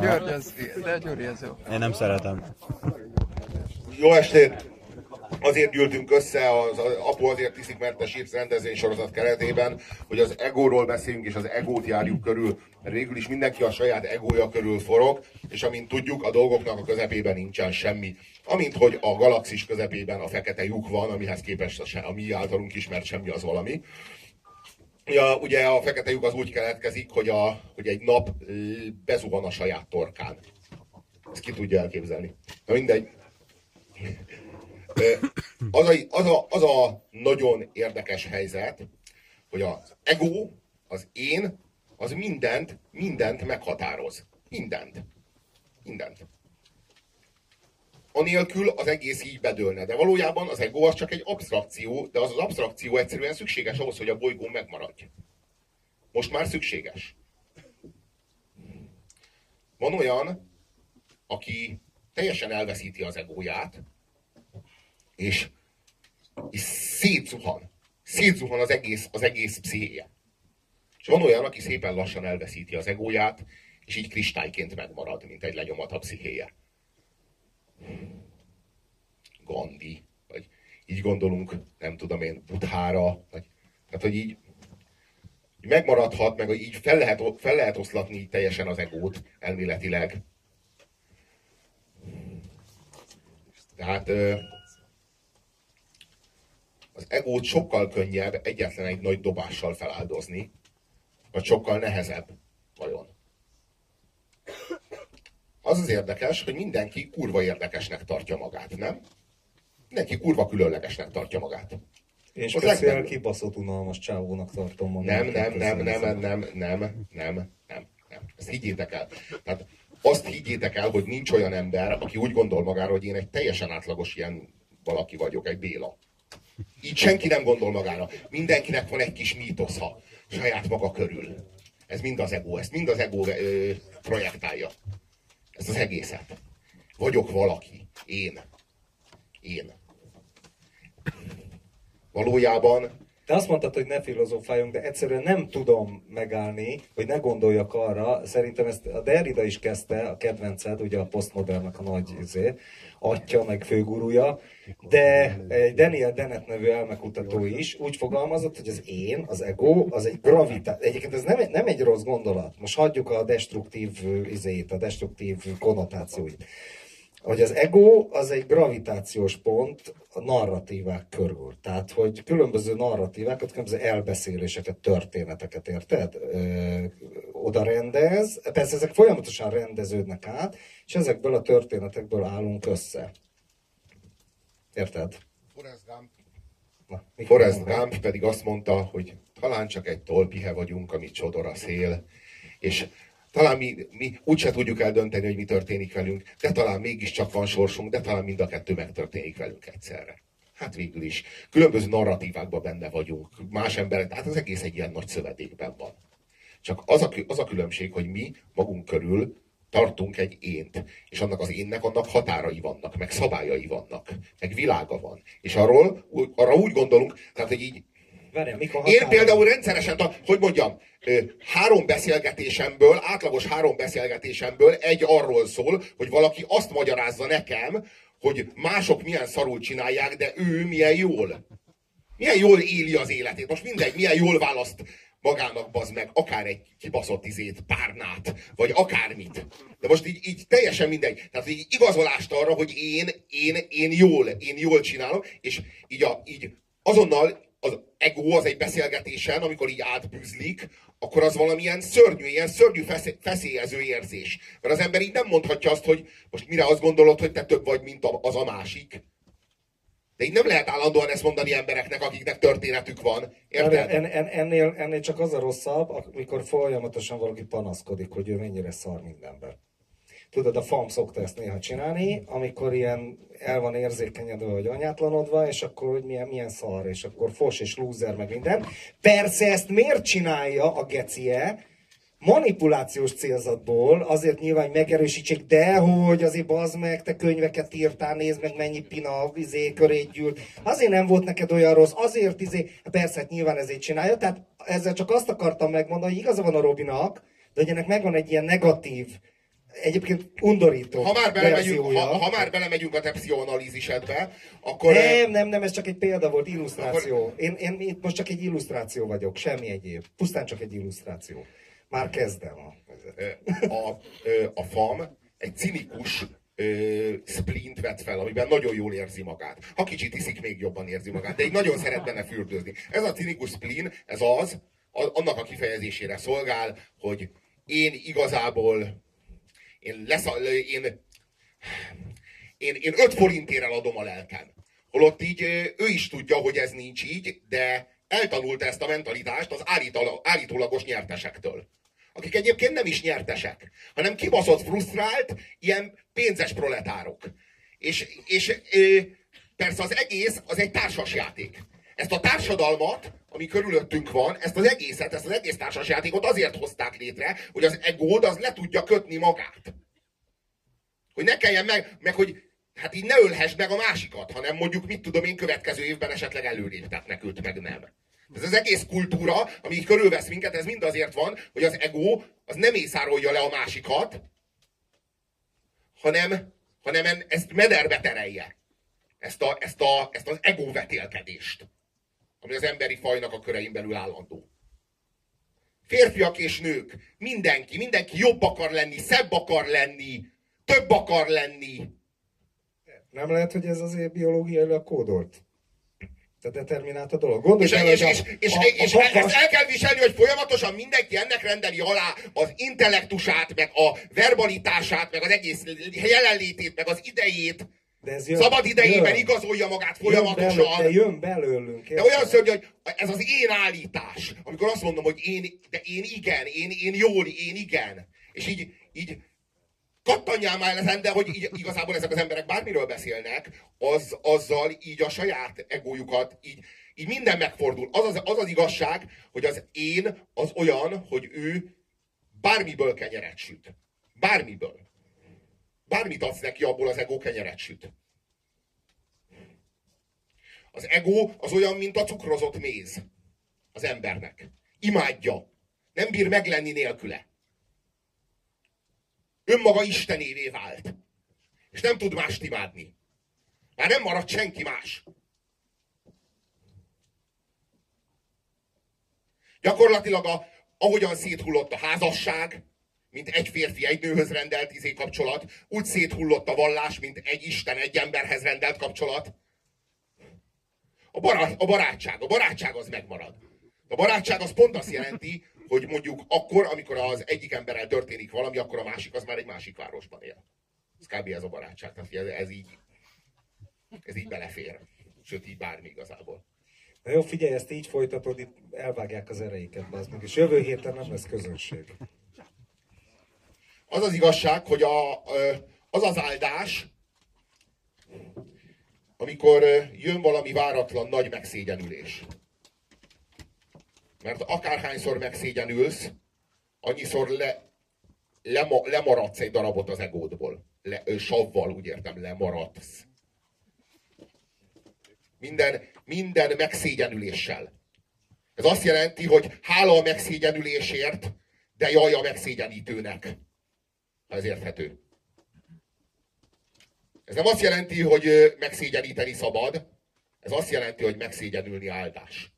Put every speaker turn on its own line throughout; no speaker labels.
György, ez, de Gyuri, ez jó.
Én nem szeretem.
Jó estét! Azért gyűltünk össze, az, az Apu azért tiszik, mert a Chips rendezvény sorozat keretében, hogy az egóról beszéljünk, és az egót járjuk körül. Mert végül is mindenki a saját egója körül forog, és amint tudjuk, a dolgoknak a közepében nincsen semmi. Amint hogy a galaxis közepében a fekete lyuk van, amihez képest a, se, a mi általunk ismert semmi az valami. Ja, ugye a fekete lyuk az úgy keletkezik, hogy, a, hogy egy nap bezuhan a saját torkán. Ezt ki tudja elképzelni. Na mindegy. Az a, az, a, az a nagyon érdekes helyzet, hogy az ego, az én, az mindent, mindent meghatároz. Mindent. Mindent. Anélkül az egész így bedőlne. De valójában az ego az csak egy abstrakció, de az az abstrakció egyszerűen szükséges ahhoz, hogy a bolygó megmaradj. Most már szükséges. Van olyan, aki teljesen elveszíti az egóját, és, és szétzuhan. Szétzuhan az egész, az egész pszichéje. És van olyan, aki szépen lassan elveszíti az egóját, és így kristályként megmarad, mint egy lenyomat a pszichéje. Gandhi, vagy így gondolunk, nem tudom én, Budhára, vagy, tehát, hogy így így megmaradhat, meg így fel lehet, fel lehet oszlatni teljesen az egót elméletileg. Tehát az egót sokkal könnyebb egyetlen egy nagy dobással feláldozni, vagy sokkal nehezebb vajon. Az az érdekes, hogy mindenki kurva érdekesnek tartja magát, nem? Mindenki kurva különlegesnek tartja magát.
Én speciál kibaszott unalmas csávónak tartom magam.
Nem, nem, nem, nem, nem, nem, nem, nem, nem, nem. Ezt higgyétek el. Tehát azt higgyétek el, hogy nincs olyan ember, aki úgy gondol magára, hogy én egy teljesen átlagos ilyen valaki vagyok, egy Béla. Így senki nem gondol magára. Mindenkinek van egy kis mítosza saját maga körül. Ez mind az ego, ezt mind az ego ö, projektálja. Ezt az egészet. Vagyok valaki. Én. Én. Valójában
Te azt mondtad, hogy ne filozófáljunk, de egyszerűen nem tudom megállni, hogy ne gondoljak arra, szerintem ezt a Derrida is kezdte, a kedvenced, ugye a posztmodernnak a nagy izé, atya, meg főgurúja, de egy Daniel Dennett nevű elmekutató is úgy fogalmazott, hogy az én, az ego, az egy gravitá... Egyébként ez nem, egy- nem egy rossz gondolat. Most hagyjuk a destruktív ö, izét, a destruktív konnotációit. Hogy az ego az egy gravitációs pont a narratívák körül. Tehát, hogy különböző narratívákat, különböző elbeszéléseket, történeteket, érted? Ö, oda rendez. Persze ezek folyamatosan rendeződnek át, és ezekből a történetekből állunk össze. Érted?
Forrest Gump
Na,
Forrest? Gump pedig azt mondta, hogy talán csak egy tolpihe vagyunk, amit csodor a szél, és talán mi, mi úgyse tudjuk eldönteni, hogy mi történik velünk, de talán mégiscsak van sorsunk, de talán mind a kettő megtörténik velünk egyszerre. Hát végül is. Különböző narratívákban benne vagyunk. Más emberek, tehát az egész egy ilyen nagy szövedékben van. Csak az a, az a különbség, hogy mi magunk körül tartunk egy ént, és annak az énnek annak határai vannak, meg szabályai vannak, meg világa van. És arról, arra úgy gondolunk, tehát, hogy így
Mikor
én például rendszeresen, hogy mondjam, három beszélgetésemből, átlagos három beszélgetésemből egy arról szól, hogy valaki azt magyarázza nekem, hogy mások milyen szarul csinálják, de ő milyen jól. Milyen jól éli az életét. Most mindegy, milyen jól választ magának bazd meg, akár egy kibaszott izét, párnát, vagy akármit. De most így, így teljesen mindegy. Tehát így igazolást arra, hogy én, én, én jól, én jól csinálom, és így, a, így azonnal az ego az egy beszélgetésen, amikor így átbűzlik, akkor az valamilyen szörnyű, ilyen szörnyű feszé- feszélyező érzés. Mert az ember így nem mondhatja azt, hogy most mire azt gondolod, hogy te több vagy, mint az a másik. De így nem lehet állandóan ezt mondani embereknek, akiknek történetük van. Érted?
En, en, ennél, ennél csak az a rosszabb, amikor folyamatosan valaki panaszkodik, hogy ő mennyire szar mindenben. Tudod, a FAM szokta ezt néha csinálni, amikor ilyen el van érzékenyedve, vagy anyátlanodva, és akkor hogy milyen, milyen szar, és akkor fos és lúzer, meg minden. Persze ezt miért csinálja a gecie? Manipulációs célzatból, azért nyilván, hogy megerősítsék, de hogy azért bazd meg, te könyveket írtál, nézd meg mennyi pina izé, körét gyűlt. Azért nem volt neked olyan rossz, azért izé, persze, hát nyilván ezért csinálja. Tehát ezzel csak azt akartam megmondani, hogy igaza van a Robinak, de hogy ennek megvan egy ilyen negatív egyébként undorító
Ha már, belemegyünk, ha, ha már belemegyünk a te pszichoanalízisedbe, akkor...
Nem, nem, nem, ez csak egy példa volt, illusztráció. Én, én itt most csak egy illusztráció vagyok, semmi egyéb. Pusztán csak egy illusztráció. Már kezdem a...
a, a FAM egy cinikus splint vett fel, amiben nagyon jól érzi magát. Ha kicsit iszik, még jobban érzi magát, de így nagyon szeret benne fürdőzni. Ez a cinikus splin, ez az, annak a kifejezésére szolgál, hogy én igazából én, lesz, én, én, én 5 forintért eladom a lelkem. Holott így ő is tudja, hogy ez nincs így, de eltanulta ezt a mentalitást az állítala- állítólagos nyertesektől. Akik egyébként nem is nyertesek, hanem kibaszott frusztrált, ilyen pénzes proletárok. És, és persze az egész az egy társasjáték. Ezt a társadalmat, ami körülöttünk van, ezt az egészet, ezt az egész társasjátékot azért hozták létre, hogy az egód az le tudja kötni magát. Hogy ne kelljen meg, meg hogy hát így ne ölhess meg a másikat, hanem mondjuk, mit tudom én, következő évben esetleg előléptetnek őt, meg nem. Ez az egész kultúra, ami így körülvesz minket, ez mind azért van, hogy az ego az nem észárolja le a másikat, hanem, hanem ezt mederbe terelje. Ezt, a, ezt, a, ezt az ego vetélkedést, ami az emberi fajnak a körein belül állandó. Férfiak és nők, mindenki, mindenki jobb akar lenni, szebb akar lenni, több akar lenni.
Nem lehet, hogy ez azért biológiailag kódolt? Te determinált a dolog. Gondolj
És,
bele,
és, és,
a-
és,
a-
és,
a
ezt el kell viselni, hogy folyamatosan mindenki ennek rendeli alá az intellektusát, meg a verbalitását, meg az egész jelenlétét, meg az idejét.
De ez jön,
Szabad idejében
jön.
igazolja magát
Jön belő- De
folyamatosan.
jön belőlünk.
De
érted?
olyan szörnyű, hogy ez az én állítás, amikor azt mondom, hogy én, de én igen, én, én jól, én igen. És így, így kattanjál már ezen, de hogy így, igazából ezek az emberek bármiről beszélnek, az, azzal így a saját egójukat, így, így minden megfordul. Az az, az az igazság, hogy az én az olyan, hogy ő bármiből kenyeret süt. Bármiből. Bármit adsz neki, abból az ego kenyeret süt. Az ego az olyan, mint a cukrozott méz az embernek. Imádja. Nem bír meglenni nélküle. Önmaga istenévé vált. És nem tud mást imádni. Már nem maradt senki más. Gyakorlatilag a, ahogyan széthullott a házasság, mint egy férfi egy nőhöz rendelt izé kapcsolat, úgy széthullott a vallás, mint egy Isten egy emberhez rendelt kapcsolat. A, barát, a barátság. A barátság az megmarad. A barátság az pont azt jelenti, hogy mondjuk akkor, amikor az egyik emberrel történik valami, akkor a másik az már egy másik városban él. Ez kb. ez a barátság. Tehát ez, ez így, ez így belefér. Sőt, így bármi igazából.
Na jó, figyelj, ezt így folytatod, itt elvágják az ereiket, bazd meg, és jövő héten nem lesz közönség.
Az az igazság, hogy a, az az áldás, amikor jön valami váratlan nagy megszégyenülés. Mert akárhányszor megszégyenülsz, annyiszor le, lema, lemaradsz egy darabot az egódból. Le, savval, úgy értem, lemaradsz. Minden, minden megszégyenüléssel. Ez azt jelenti, hogy hála a megszégyenülésért, de jaj a megszégyenítőnek. Ha ez érthető. Ez nem azt jelenti, hogy megszégyeníteni szabad, ez azt jelenti, hogy megszégyenülni áldás.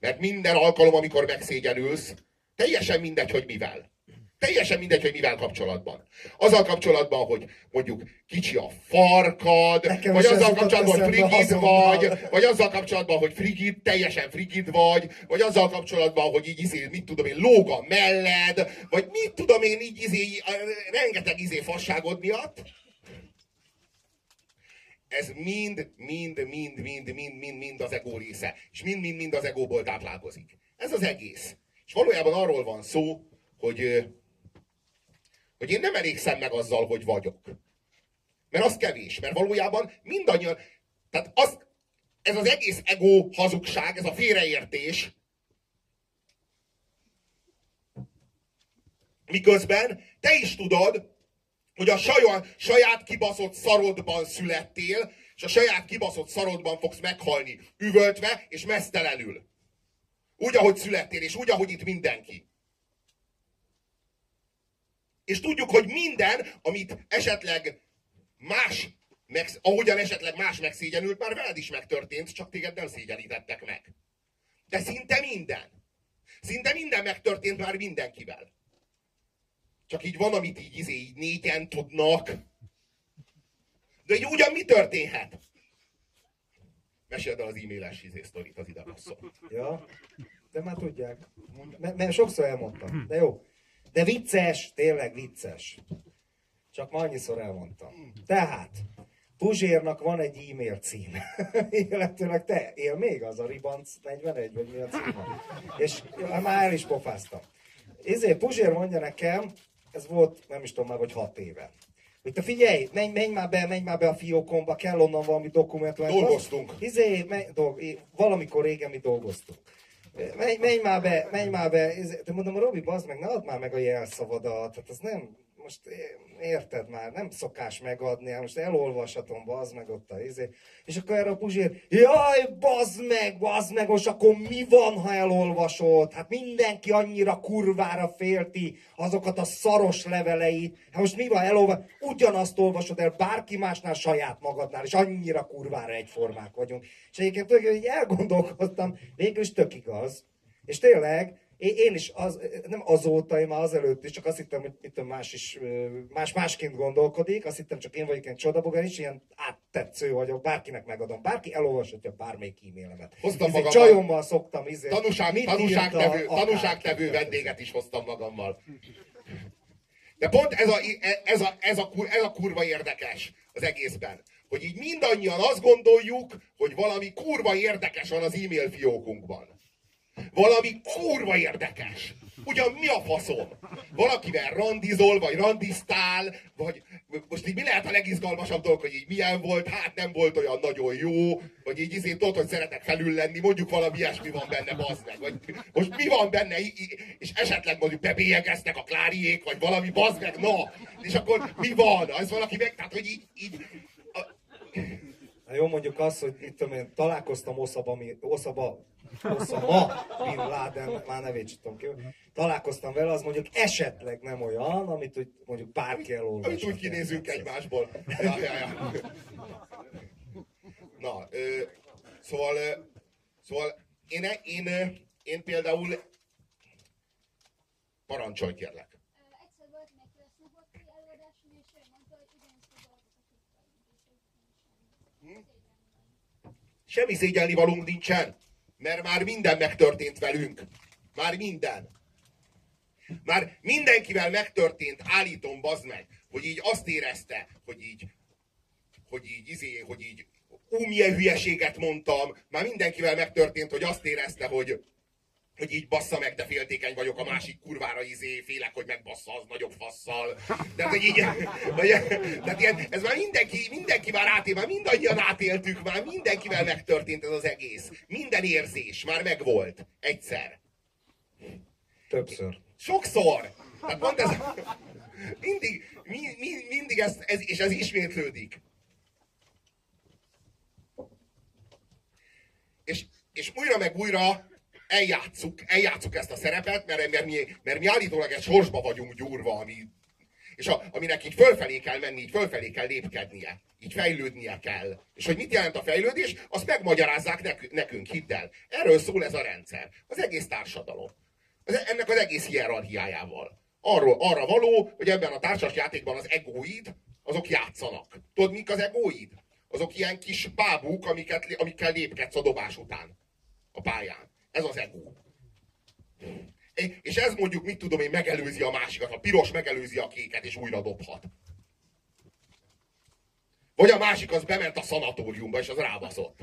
Mert minden alkalom, amikor megszégyenülsz, teljesen mindegy, hogy mivel. Teljesen mindegy, hogy mivel kapcsolatban. Azzal kapcsolatban, hogy mondjuk kicsi a farkad,
Nekem
vagy azzal kapcsolatban, hogy frigid vagy, vagy azzal kapcsolatban, hogy frigid, teljesen frigid vagy, vagy azzal kapcsolatban, hogy így izé, mit tudom én, lóg a melled, vagy mit tudom én, így izé, rengeteg izé fasságod miatt. Ez mind, mind, mind, mind, mind, mind, mind az ego része. És mind, mind, mind az egóból táplálkozik. Ez az egész. És valójában arról van szó, hogy, hogy én nem elégszem meg azzal, hogy vagyok. Mert az kevés, mert valójában mindannyian, tehát az, ez az egész ego hazugság, ez a félreértés, miközben te is tudod, hogy a saját, saját kibaszott szarodban születtél, és a saját kibaszott szarodban fogsz meghalni, üvöltve és mesztelenül. Úgy, ahogy születtél, és úgy, ahogy itt mindenki. És tudjuk, hogy minden, amit esetleg más, meg, ahogyan esetleg más megszégyenült, már veled is megtörtént, csak téged nem szégyenítettek meg. De szinte minden. Szinte minden megtörtént már mindenkivel. Csak így van, amit így, izé, így négyen tudnak. De így ugyan mi történhet? Meséld el az e-mailes izé sztorit, az ide passzol.
Ja, de már tudják. Mert, sokszor elmondtam. De jó. De vicces, tényleg vicces. Csak ma annyiszor elmondtam. Tehát, Puzsérnak van egy e-mail cím. Illetőleg te él még az a Ribanc 41, vagy mi a címe? És már el is pofáztam. Ezért Puzsér mondja nekem, ez volt nem is tudom már, vagy hat éve. Hogy te figyelj, menj, menj már be, menj már be a fiókomba, kell onnan valami dokumentum.
Dolgoztunk.
Izé, menj, dolg, valamikor régen mi dolgoztunk. Menj, menj már be, menj már be. De mondom, Robi, bazd meg, ne add már meg a jelszavadat. Tehát az nem, most érted már, nem szokás megadni, hát most elolvashatom, bazd meg ott a izé. És akkor erre a Puzsér, jaj, bazd meg, bazd meg, most akkor mi van, ha elolvasod? Hát mindenki annyira kurvára félti azokat a szaros leveleit. Hát most mi van, elolvas? Ugyanazt olvasod el bárki másnál, saját magadnál, és annyira kurvára egyformák vagyunk. És egyébként tök, így elgondolkoztam, végül is tök igaz. És tényleg, én is az, nem azóta, én már azelőtt is, csak azt hittem, hogy mit tudom, más is, más másként gondolkodik, azt hittem csak én vagyok ilyen csodabogár is, ilyen áttetsző vagyok, bárkinek megadom, bárki elolvashatja bármelyik e-mailemet.
Hoztam magammal.
Csajommal szoktam, izé,
Tanúság, tanúságtevő, tanúságtevő vendéget is hoztam magammal. De pont ez a, ez, a, ez, a, ez a kurva érdekes az egészben. Hogy így mindannyian azt gondoljuk, hogy valami kurva érdekes van az e-mail fiókunkban. Valami kurva érdekes. Ugyan mi a faszom? Valakivel randizol, vagy randiztál, vagy most így mi lehet a legizgalmasabb dolog, hogy így milyen volt, hát nem volt olyan nagyon jó, vagy így izé tudod, hogy szeretek felül lenni, mondjuk valami ilyesmi van benne, bazd meg. Vagy most mi van benne, és esetleg mondjuk bebélyegeztek a kláriék, vagy valami, bazd meg, na, és akkor mi van? Az valaki meg, tehát hogy így, így a,
Na jó, mondjuk azt, hogy itt tudom én, találkoztam Oszaba, mi- Oszaba, Oszama Bin Laden, már nevét sem tudom ki, találkoztam vele, az mondjuk esetleg nem olyan, amit úgy, mondjuk bárki elolvas.
Amit úgy kinézünk egymásból. Ja, ja, ja. Na, ö, szóval, ö, szóval én, én, én például parancsolj kérlek. Semmi szégyelni valunk nincsen, mert már minden megtörtént velünk. Már minden. Már mindenkivel megtörtént, állítom, bazd meg, hogy így azt érezte, hogy így, hogy így, izé, hogy így, ú, milyen hülyeséget mondtam. Már mindenkivel megtörtént, hogy azt érezte, hogy, hogy így bassza meg, de féltékeny vagyok a másik kurvára, izé, félek, hogy megbassza az nagyobb fasszal. De hogy így, vagy, tehát ilyen, ez már mindenki, mindenki már átél, már mindannyian átéltük, már mindenkivel megtörtént ez az egész. Minden érzés már megvolt. Egyszer.
Többször.
Sokszor! Tehát pont ez, mindig, mi, mi, mindig ez, ez, és ez ismétlődik. És, és újra meg újra eljátszuk, eljátszuk ezt a szerepet, mert, mert, mi, mert mi állítólag egy sorsba vagyunk gyúrva, ami, és a, aminek így fölfelé kell menni, így fölfelé kell lépkednie, így fejlődnie kell. És hogy mit jelent a fejlődés, azt megmagyarázzák nekünk, nekünk hidd el. Erről szól ez a rendszer. Az egész társadalom. Az, ennek az egész hierarchiájával. Arról, arra való, hogy ebben a társas játékban az egóid, azok játszanak. Tudod, mik az egóid? Azok ilyen kis bábuk, amiket, amikkel lépkedsz a dobás után a pályán. Ez az ego. És ez mondjuk, mit tudom én, megelőzi a másikat. A piros megelőzi a kéket, és újra dobhat. Vagy a másik az bement a szanatóriumba, és az rábaszott.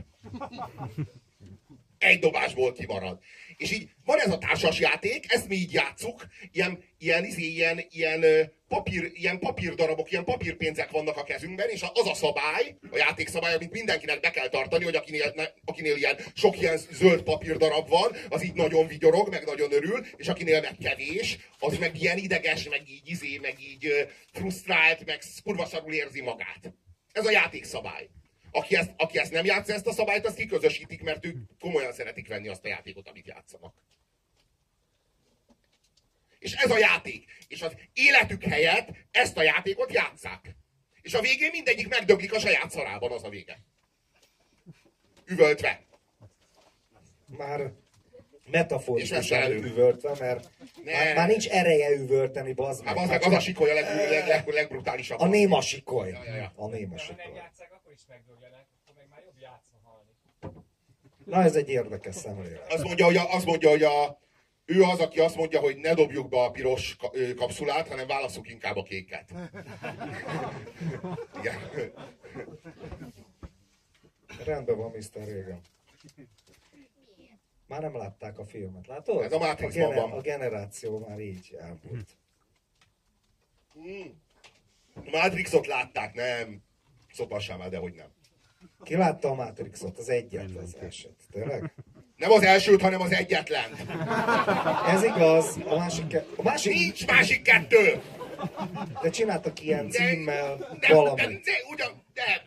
Egy dobásból kimarad. És így van ez a társas játék, ezt mi így játszuk, ilyen, ilyen, izé, ilyen, ilyen, papír, ilyen papírdarabok, ilyen papírpénzek vannak a kezünkben, és az a szabály, a játékszabály, amit mindenkinek be kell tartani, hogy akinél, akinél ilyen, sok ilyen zöld papírdarab van, az így nagyon vigyorog, meg nagyon örül, és akinél meg kevés, az meg ilyen ideges, meg így izé, meg így frusztrált, meg kurva szarul érzi magát. Ez a játékszabály. Aki ezt, aki ezt nem játsza ezt a szabályt, azt kiközösítik, mert ők komolyan szeretik venni azt a játékot, amit játszanak. És ez a játék. És az életük helyett ezt a játékot játszák. És a végén mindegyik megdöglik a saját szarában, az a vége. Üvöltve.
Már metaforikusan üvöltve, mert
Ne.
már, már nincs ereje üvölteni, bazd meg. Hát
meg, az a sikoly a leg, leg, leg, legbrutálisabb.
a néma sikoly.
Ja, ja, ja.
A néma
De ha nem
sikoly.
játszák, akkor is megdöglenek, akkor meg már jobb játszva halni.
Na ez egy érdekes szemlélet.
Azt mondja, hogy a, azt mondja, hogy a, ő az, aki azt mondja, hogy ne dobjuk be a piros kapszulát, hanem válasszuk inkább a kéket. Igen.
Rendben van, Mr. Reagan. Már nem látták a filmet, látod?
Ez a Matrixban van.
a generáció már így elmúlt.
Matrixot látták, nem. Szopassál már, de hogy nem.
Ki látta a Matrixot? Az egyet, az elsőt. Tényleg?
Nem az elsőt, hanem az egyetlen.
Ez igaz. A másik, ke- a másik
Nincs másik kettő!
de csináltak ilyen
De,
címmel
de, de,
valami.
de, ugyan, de.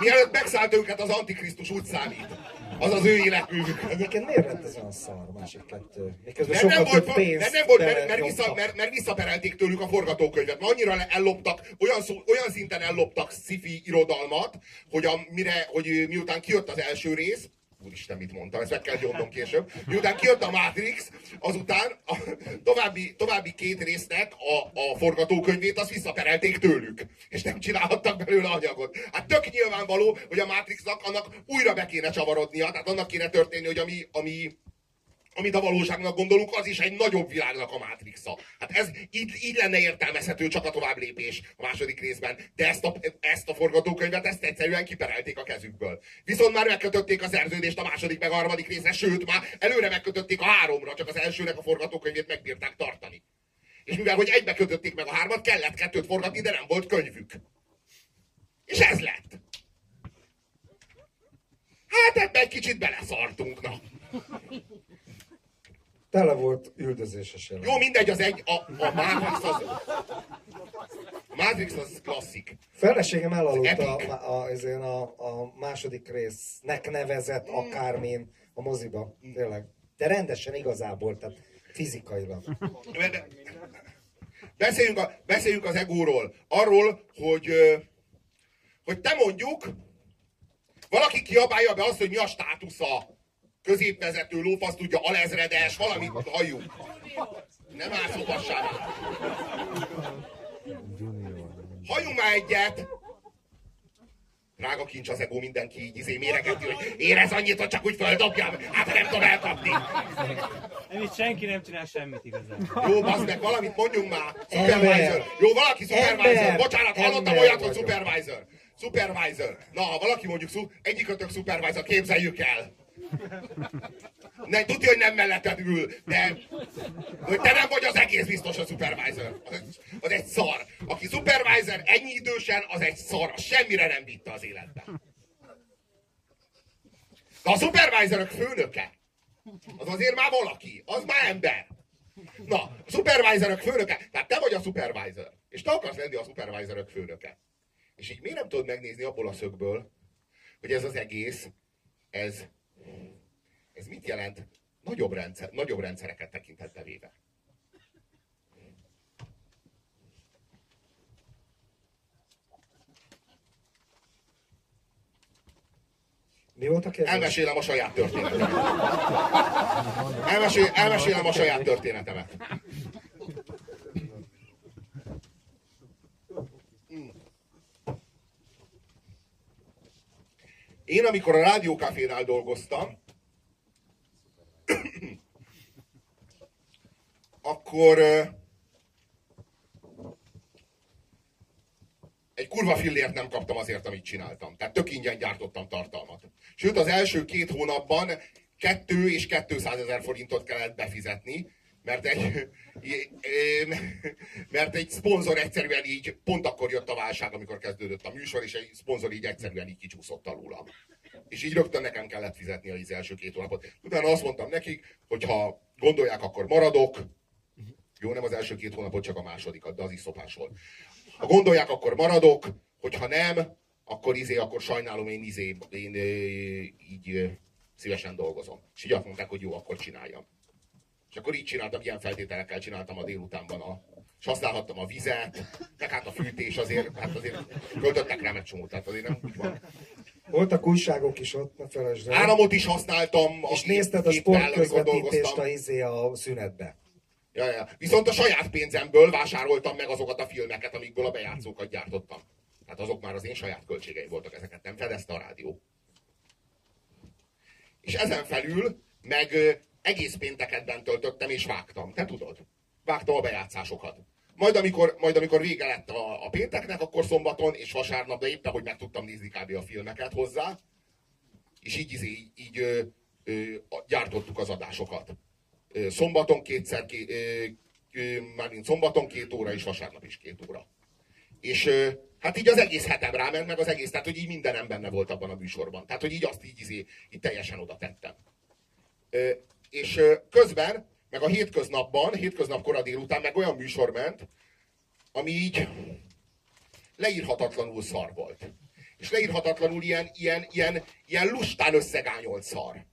Mielőtt megszállt őket az Antikrisztus úgy számít. Az az ő életművük.
Egyébként miért lett ez olyan szar a másik kettő? Miközben
Mert nem volt,
több
mert
pénzt
nem volt, mert, mert, vissza, mert, mert visszaperelték tőlük a forgatókönyvet. Mert annyira elloptak, olyan, szó, olyan szinten elloptak sci irodalmat, hogy, a, mire, hogy miután kijött az első rész, Úristen, mit mondtam, ezt meg kell gyomnom később. Miután kijött a Matrix, azután a további, további két résznek a, a forgatókönyvét azt visszaperelték tőlük. És nem csinálhattak belőle anyagot. Hát tök nyilvánvaló, hogy a Matrixnak annak újra be kéne csavarodnia, tehát annak kéne történni, hogy ami, ami, amit a valóságnak gondolunk, az is egy nagyobb világnak a mátrixa. Hát ez így, így lenne értelmezhető csak a tovább lépés a második részben. De ezt a, ezt a forgatókönyvet, ezt egyszerűen kiperelték a kezükből. Viszont már megkötötték a szerződést a második meg a harmadik részre, sőt már előre megkötötték a háromra, csak az elsőnek a forgatókönyvét megbírták tartani. És mivel, hogy egybe kötötték meg a hármat, kellett kettőt forgatni, de nem volt könyvük. És ez lett. Hát ebbe egy kicsit beleszartunk, na.
Tele volt üldözéses jelenet.
Jó, mindegy, az egy, a, a Matrix az... A Matrix az klasszik.
Feleségem elaludta
Epic.
a, a, a, a második résznek nevezett akármin a moziba. Tényleg. De rendesen igazából, tehát fizikailag.
Beszéljünk, a, beszéljünk az egóról. Arról, hogy, hogy te mondjuk, valaki kiabálja be azt, hogy mi a státusza. Középvezető, lófasz tudja, alezredes, valamit halljuk. Nem állszobassál már. Halljunk már egyet! Drága kincs az ego, mindenki így izé méregeti, hogy érez annyit, hogy csak úgy földobjam, hát nem tudom elkapni.
Nem, itt senki nem csinál semmit igazából.
Jó, bazd meg, valamit mondjunk már. Supervisor. Jó, valaki supervisor.
Ember.
Bocsánat, hallottam olyat, hogy supervisor. Supervisor. Na, ha valaki mondjuk szu- egyikötök supervisor, képzeljük el. Nem, tudja, hogy nem melletted ül, de hogy te nem vagy az egész biztos a supervisor. Az az egy szar. Aki supervisor ennyi idősen, az egy szar. Az semmire nem vitte az életben. De a supervisorok főnöke, az azért már valaki, az már ember. Na, a supervisorok főnöke, tehát te vagy a supervisor, és te akarsz lenni a supervisorok főnöke. És így miért nem tudod megnézni abból a szögből, hogy ez az egész, ez, ez mit jelent nagyobb, rendszer, nagyobb rendszereket tekintetbe véve?
Mi volt a kérdés?
Elmesélem a saját történetemet. Elmesél, elmesélem a saját történetemet. Én, amikor a rádiókafénál dolgoztam, akkor egy kurva fillért nem kaptam azért, amit csináltam. Tehát tök ingyen gyártottam tartalmat. Sőt, az első két hónapban kettő és 200 ezer forintot kellett befizetni, mert egy, mert egy szponzor egyszerűen így, pont akkor jött a válság, amikor kezdődött a műsor, és egy szponzor így egyszerűen így kicsúszott alulam. És így rögtön nekem kellett fizetni az első két hónapot. Utána azt mondtam nekik, hogy ha gondolják, akkor maradok. Jó, nem az első két hónapot, csak a másodikat, de az is szopás volt. Ha gondolják, akkor maradok, hogyha nem, akkor izé, akkor sajnálom, én izé, én így szívesen dolgozom. És így azt mondták, hogy jó, akkor csináljam. És akkor így csináltam, ilyen feltételekkel csináltam a délutánban a és használhattam a vizet, meg hát a fűtés azért, hát azért költöttek rám egy csomót, tehát azért nem úgy van.
Voltak újságok is ott, ne felejtsd el.
Áramot is használtam.
És nézted a sportközvetítést a, izé a szünetbe.
Ja, ja. Viszont a saját pénzemből vásároltam meg azokat a filmeket, amikből a bejátszókat gyártottam. Hát azok már az én saját költségeim voltak, ezeket nem fedezte a rádió. És ezen felül meg egész pénteketben töltöttem és vágtam. Te tudod? Vágtam a bejátszásokat. Majd amikor, majd amikor vége lett a, a pénteknek, akkor szombaton és vasárnap, de éppen, hogy meg tudtam nézni kb. a filmeket hozzá, és így, így, így ö, ö, gyártottuk az adásokat. Ö, Szombaton kétszer, ké, ö, ö, mármint szombaton két óra, és vasárnap is két óra. És ö, hát így az egész hetem ráment, meg az egész, tehát hogy így mindenem benne volt abban a műsorban. Tehát, hogy így azt így, izé, így teljesen oda tettem. Ö, és közben, meg a hétköznapban, hétköznap kora délután meg olyan műsor ment, ami így leírhatatlanul szar volt. És leírhatatlanul ilyen, ilyen, ilyen, ilyen lustán összegányolt szar.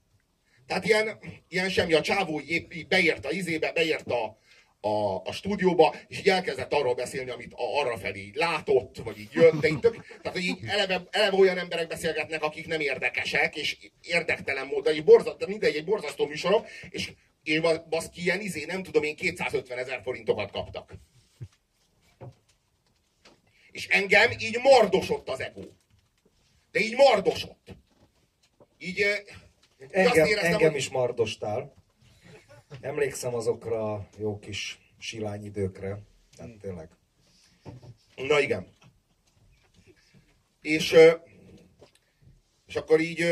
Tehát ilyen, ilyen semmi, a csávó így beért a izébe, beért a, a, a stúdióba, és így elkezdett arról beszélni, amit a, arra felé így látott, vagy így jött, de így tök, tehát, hogy így eleve, eleve olyan emberek beszélgetnek, akik nem érdekesek, és érdektelen módon, így borzat, mindegy, egy borzasztó műsorok, és én ba- baszki ilyen izé, nem tudom, én 250 ezer forintokat kaptak. És engem így mardosott az ego. De így mardosott. Így, eh, így
Engem,
azt éreztem,
engem
hogy-
is mardostál. Emlékszem azokra a jó kis silányidőkre. Tehát tényleg.
Na igen. És, és akkor így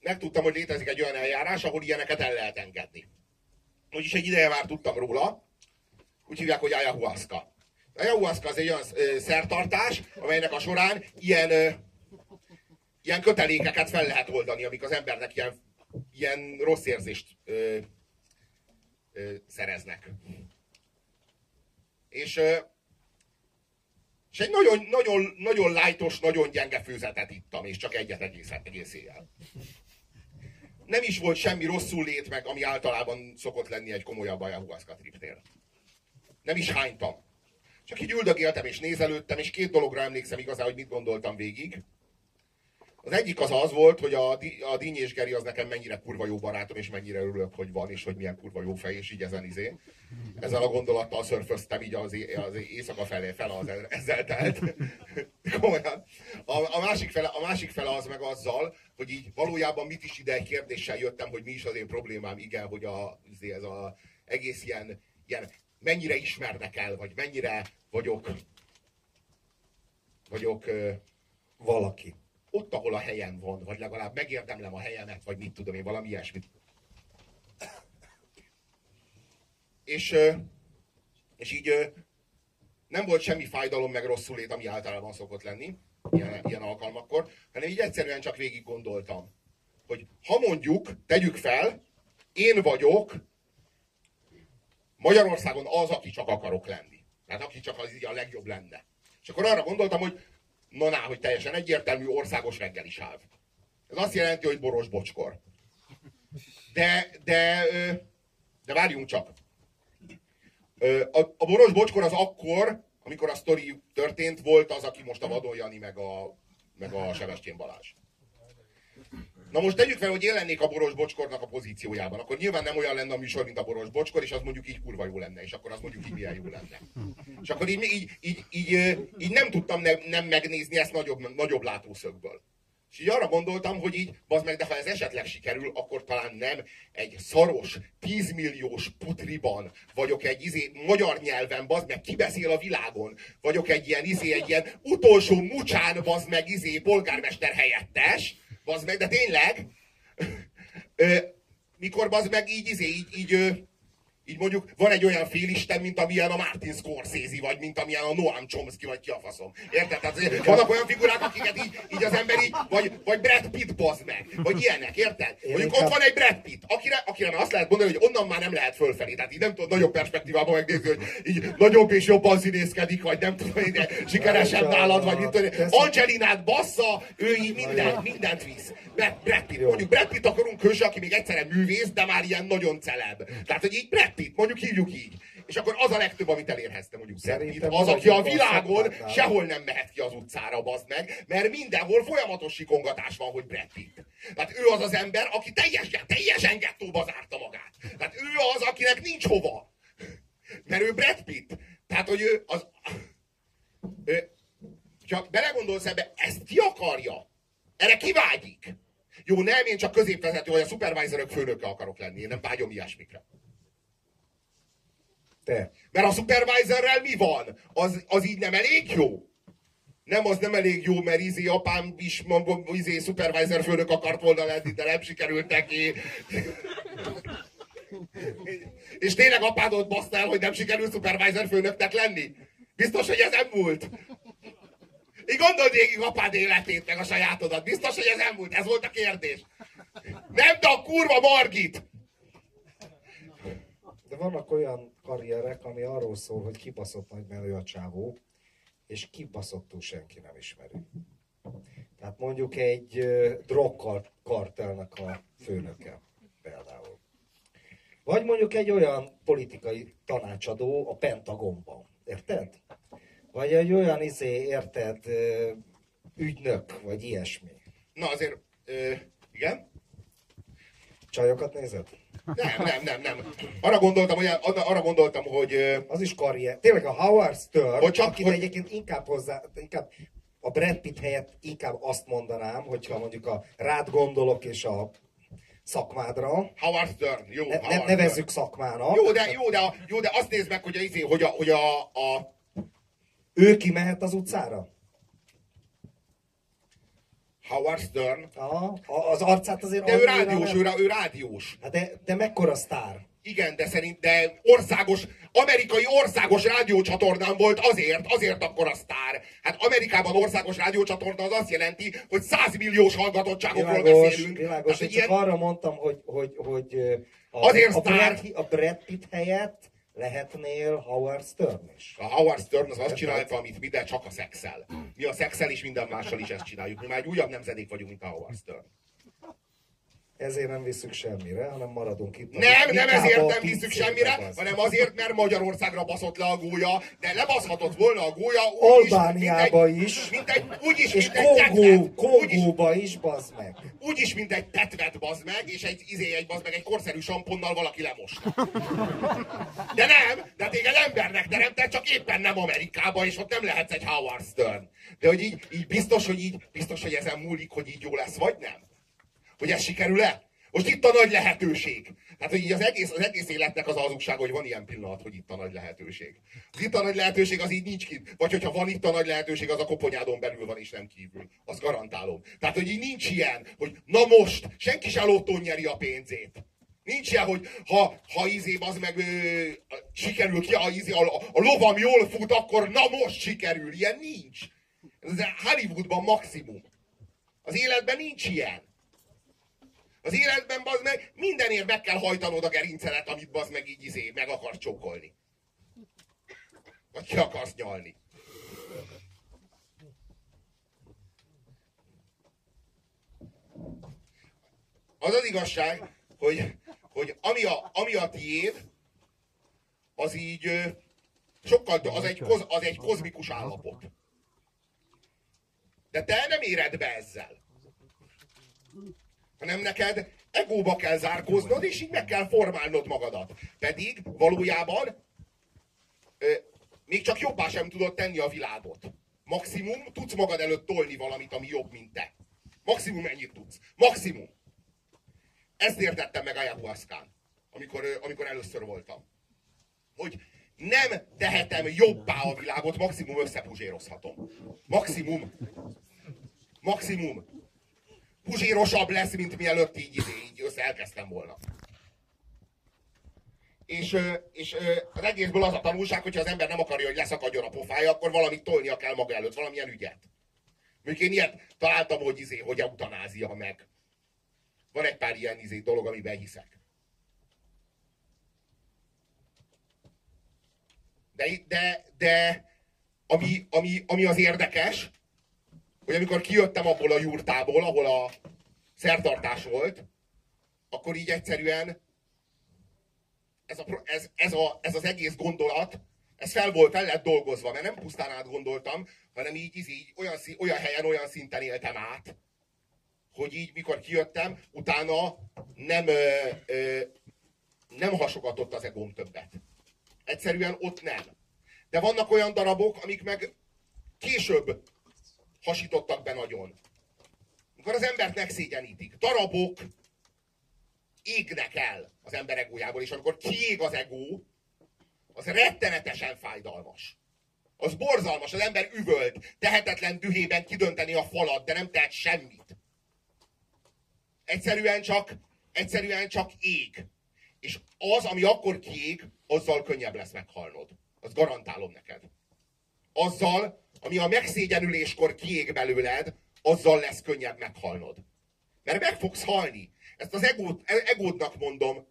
megtudtam, hogy létezik egy olyan eljárás, ahol ilyeneket el lehet engedni. Úgyis egy ideje már tudtam róla. Úgy hívják, hogy ayahuasca. A ayahuasca az egy olyan szertartás, amelynek a során ilyen, ilyen kötelékeket fel lehet oldani, amik az embernek ilyen, ilyen rossz érzést szereznek. És és egy nagyon, nagyon, nagyon lájtos, nagyon gyenge főzetet ittam, és csak egyet egész, egész éjjel. Nem is volt semmi rosszul lét meg, ami általában szokott lenni egy komolyabb ayahuasca tripnél. Nem is hánytam. Csak így üldögéltem és nézelődtem, és két dologra emlékszem igazán, hogy mit gondoltam végig. Az egyik az az volt, hogy a, a Díny és Geri az nekem mennyire kurva jó barátom, és mennyire örülök, hogy van, és hogy milyen kurva jó fej, és így ezen izé. Ezzel a gondolattal szörföztem így az, az éjszaka felé, fel az ezzel telt. Komolyan. A, a, másik fele, a másik fele az meg azzal, hogy így valójában mit is ide egy kérdéssel jöttem, hogy mi is az én problémám, igen, hogy a, izé, ez a egész ilyen, ilyen mennyire ismernek el, vagy mennyire vagyok vagyok
Valaki.
Ott, ahol a helyem van, vagy legalább megérdemlem a helyemet, vagy mit tudom én, valami ilyesmit. És, és így nem volt semmi fájdalom, meg rosszulét, ami általában szokott lenni, ilyen, ilyen alkalmakkor, hanem így egyszerűen csak végig gondoltam, hogy ha mondjuk, tegyük fel, én vagyok Magyarországon az, aki csak akarok lenni. Tehát aki csak az így a legjobb lenne. És akkor arra gondoltam, hogy na, na hogy teljesen egyértelmű országos reggeli sáv. Ez azt jelenti, hogy boros bocskor. De, de, de várjunk csak. A, a boros bocskor az akkor, amikor a sztori történt, volt az, aki most a Vadon Jani, meg a, meg a Sebestyén Balázs. Na most tegyük fel, hogy én lennék a boros bocskornak a pozíciójában, akkor nyilván nem olyan lenne a műsor, mint a boros bocskor, és az mondjuk így kurva jó lenne, és akkor az mondjuk így milyen jó lenne. És akkor így, így, így, így, így nem tudtam ne, nem megnézni ezt nagyobb, nagyobb látószögből. És így arra gondoltam, hogy így, bazd meg, de ha ez esetleg sikerül, akkor talán nem egy szaros, 10 milliós putriban, vagyok egy izé, magyar nyelven, bazd meg, ki beszél a világon, vagyok egy ilyen izé, egy ilyen utolsó mucsán, bazd meg, izé, polgármester helyettes, bazd meg, de tényleg, mikor bazd meg így, izé, így, így, így mondjuk van egy olyan félisten, mint amilyen a Martin Scorsese, vagy mint amilyen a Noam Chomsky, vagy ki a faszom. Érted? Tehát vannak olyan figurák, akiket így, így az ember így, vagy, vagy Brad Pitt bazd meg, vagy ilyenek, érted? Mondjuk ott van egy Brad Pitt, akire, akire azt lehet mondani, hogy onnan már nem lehet fölfelé. Tehát így nem tudod nagyobb perspektívában megnézni, hogy így nagyobb és jobban színészkedik, vagy nem tudom, hogy sikeresebb nálad, vagy mit tudom. Angelinát bassza, ő így mindent, mindent visz. Brad, Brad Pitt, mondjuk Brad Pitt akarunk hőse, aki még egyszerre művész, de már ilyen nagyon celeb. Tehát, hogy így Brad Pitt, mondjuk hívjuk így. És akkor az a legtöbb, amit elérhetne mondjuk.
Szerintem
Az, aki a világon
szakmánál.
sehol nem mehet ki az utcára, bazd meg, mert mindenhol folyamatos sikongatás van, hogy Brad Pitt. Tehát ő az az ember, aki teljesen, teljesen gettóba zárta magát. Tehát ő az, akinek nincs hova. Mert ő Brad Pitt. Tehát, hogy ő az... Ő, csak belegondolsz ebbe, ezt ki akarja? Erre kivágyik? Jó, nem, én csak középvezető, vagy a supervisorok főnöke akarok lenni. Én nem vágyom ilyesmikre.
Te.
Mert a supervisorrel mi van? Az, az így nem elég jó? Nem, az nem elég jó, mert izé apám is mondom, izé supervisor főnök akart volna lenni, de nem sikerült neki. És tényleg apádot baszta el, hogy nem sikerült supervisor főnöknek lenni? Biztos, hogy ez nem múlt? Így gondold végig apád életét, meg a sajátodat. Biztos, hogy ez nem múlt? Ez volt a kérdés. Nem, de a kurva Margit!
De vannak olyan karrierek, ami arról szól, hogy kibaszott nagy menő a csávó, és kibaszottul senki nem ismeri. Tehát mondjuk egy drogkartelnek a főnöke például. Vagy mondjuk egy olyan politikai tanácsadó a Pentagonban. Érted? Vagy egy olyan izé, érted, ügynök, vagy ilyesmi.
Na azért, ö, igen?
Csajokat nézed?
Nem, nem, nem, nem. Arra gondoltam, hogy, arra gondoltam, hogy
Az is karrier. Tényleg a Howard Stern,
Hogy csak-
akit
hogy-
egyébként inkább hozzá, inkább a Brad Pitt helyett inkább azt mondanám, hogyha mondjuk a rád gondolok és a szakmádra,
Howard Stern, jó,
ne,
Howard
ne, nevezzük szakmának.
Stern. Jó, de, jó, de, jó, de azt nézd meg, hogy, a, izé, hogy, a, hogy a, a,
Ő kimehet az utcára?
Howard Stern,
Aha, az arcát azért...
de ő rádiós,
nem-
ő, ő rádiós.
Hát de, de mekkora sztár?
Igen, de szerint, de országos, amerikai országos rádiócsatornán volt azért, azért akkor a sztár. Hát Amerikában országos rádiócsatorna az azt jelenti, hogy 100 milliós hallgatottságokról
Világos,
beszélünk.
világos.
Tehát,
Én
hogy
csak
ilyen,
arra mondtam, hogy, hogy, hogy a,
Azért
a,
sztár.
Brad, a Brad Pitt helyett lehetnél Howard Stern is.
A Howard Stern az azt csinálta, amit mi, de csak a szexel. Mi a szexel és minden mással is ezt csináljuk. Mi már egy újabb nemzedék vagyunk, mint a Howard Stern.
Ezért nem visszük semmire, hanem maradunk itt.
Nem, nem ezért nem
pincébe,
semmire,
bazd.
hanem azért, mert Magyarországra baszott le a gólya, de lebaszhatott volna a gólya úgy is,
Albániába
egy-
is.
Mint egy, úgy is,
És
mint egy
Kongó,
úgy is,
Kongóba is, bazd meg.
úgy is, mint egy tetvet, bazd meg, és egy, izé, egy, bazd meg, egy korszerű samponnal valaki lemosta. De nem, de téged embernek teremtett, csak éppen nem Amerikába, és ott nem lehetsz egy Howard Stern. De hogy így, így biztos, hogy így, biztos, hogy ezen múlik, hogy így jó lesz, vagy nem? Hogy ez sikerül-e? Most itt a nagy lehetőség. Tehát, hogy így az egész, az egész életnek az a hazugsága, hogy van ilyen pillanat, hogy itt a nagy lehetőség. Az itt a nagy lehetőség, az így nincs kint. Vagy hogyha van itt a nagy lehetőség, az a koponyádon belül van, és nem kívül. Azt garantálom. Tehát, hogy így nincs ilyen, hogy na most, senki se lottón nyeri a pénzét. Nincs ilyen, hogy ha, ha izé, az meg ö, sikerül ki, a, izé, a, a lovam jól fut, akkor na most sikerül. Ilyen nincs. Ez Hollywoodban maximum. Az életben nincs ilyen. Az életben, bazd meg, mindenért meg kell hajtanod a gerincelet, amit bazd meg így izé, meg akar csókolni. Vagy ki akarsz nyalni. Az az igazság, hogy, hogy ami, a, ami a tiéd, az így sokkal, az egy, koz, az egy kozmikus állapot. De te nem éred be ezzel hanem neked egóba kell zárkóznod, és így meg kell formálnod magadat. Pedig valójában ö, még csak jobbá sem tudod tenni a világot. Maximum tudsz magad előtt tolni valamit, ami jobb, mint te. Maximum ennyit tudsz. Maximum. Ezt értettem meg ayahuascán, amikor, amikor először voltam. Hogy nem tehetem jobbá a világot, maximum összepuzsérozhatom. Maximum. Maximum puzsírosabb lesz, mint mielőtt így, így, így össze elkezdtem volna. És, és az egészből az a tanulság, hogyha az ember nem akarja, hogy leszakadjon a pofája, akkor valamit tolnia kell maga előtt, valamilyen ügyet. Mondjuk én ilyet találtam, hogy, izé, hogy eutanázia meg. Van egy pár ilyen izé, dolog, amiben hiszek. De, de, de ami, ami, ami az érdekes, hogy amikor kijöttem abból a jurtából, ahol a szertartás volt, akkor így egyszerűen ez, a, ez, ez, a, ez az egész gondolat, ez fel volt, fel lett dolgozva, mert nem pusztán átgondoltam, hanem így, így, így olyan, olyan helyen, olyan szinten éltem át, hogy így, mikor kijöttem, utána nem, ö, ö, nem hasogatott az egóm többet. Egyszerűen ott nem. De vannak olyan darabok, amik meg később hasítottak be nagyon. Amikor az embert megszégyenítik. Darabok égnek el az ember egójából, és amikor kiég az egó, az rettenetesen fájdalmas. Az borzalmas, az ember üvölt, tehetetlen dühében kidönteni a falat, de nem tehet semmit. Egyszerűen csak, egyszerűen csak ég. És az, ami akkor kiég, azzal könnyebb lesz meghalnod. Azt garantálom neked. Azzal, ami a megszégyenüléskor kiég belőled, azzal lesz könnyebb meghalnod. Mert meg fogsz halni. Ezt az egót, egódnak mondom.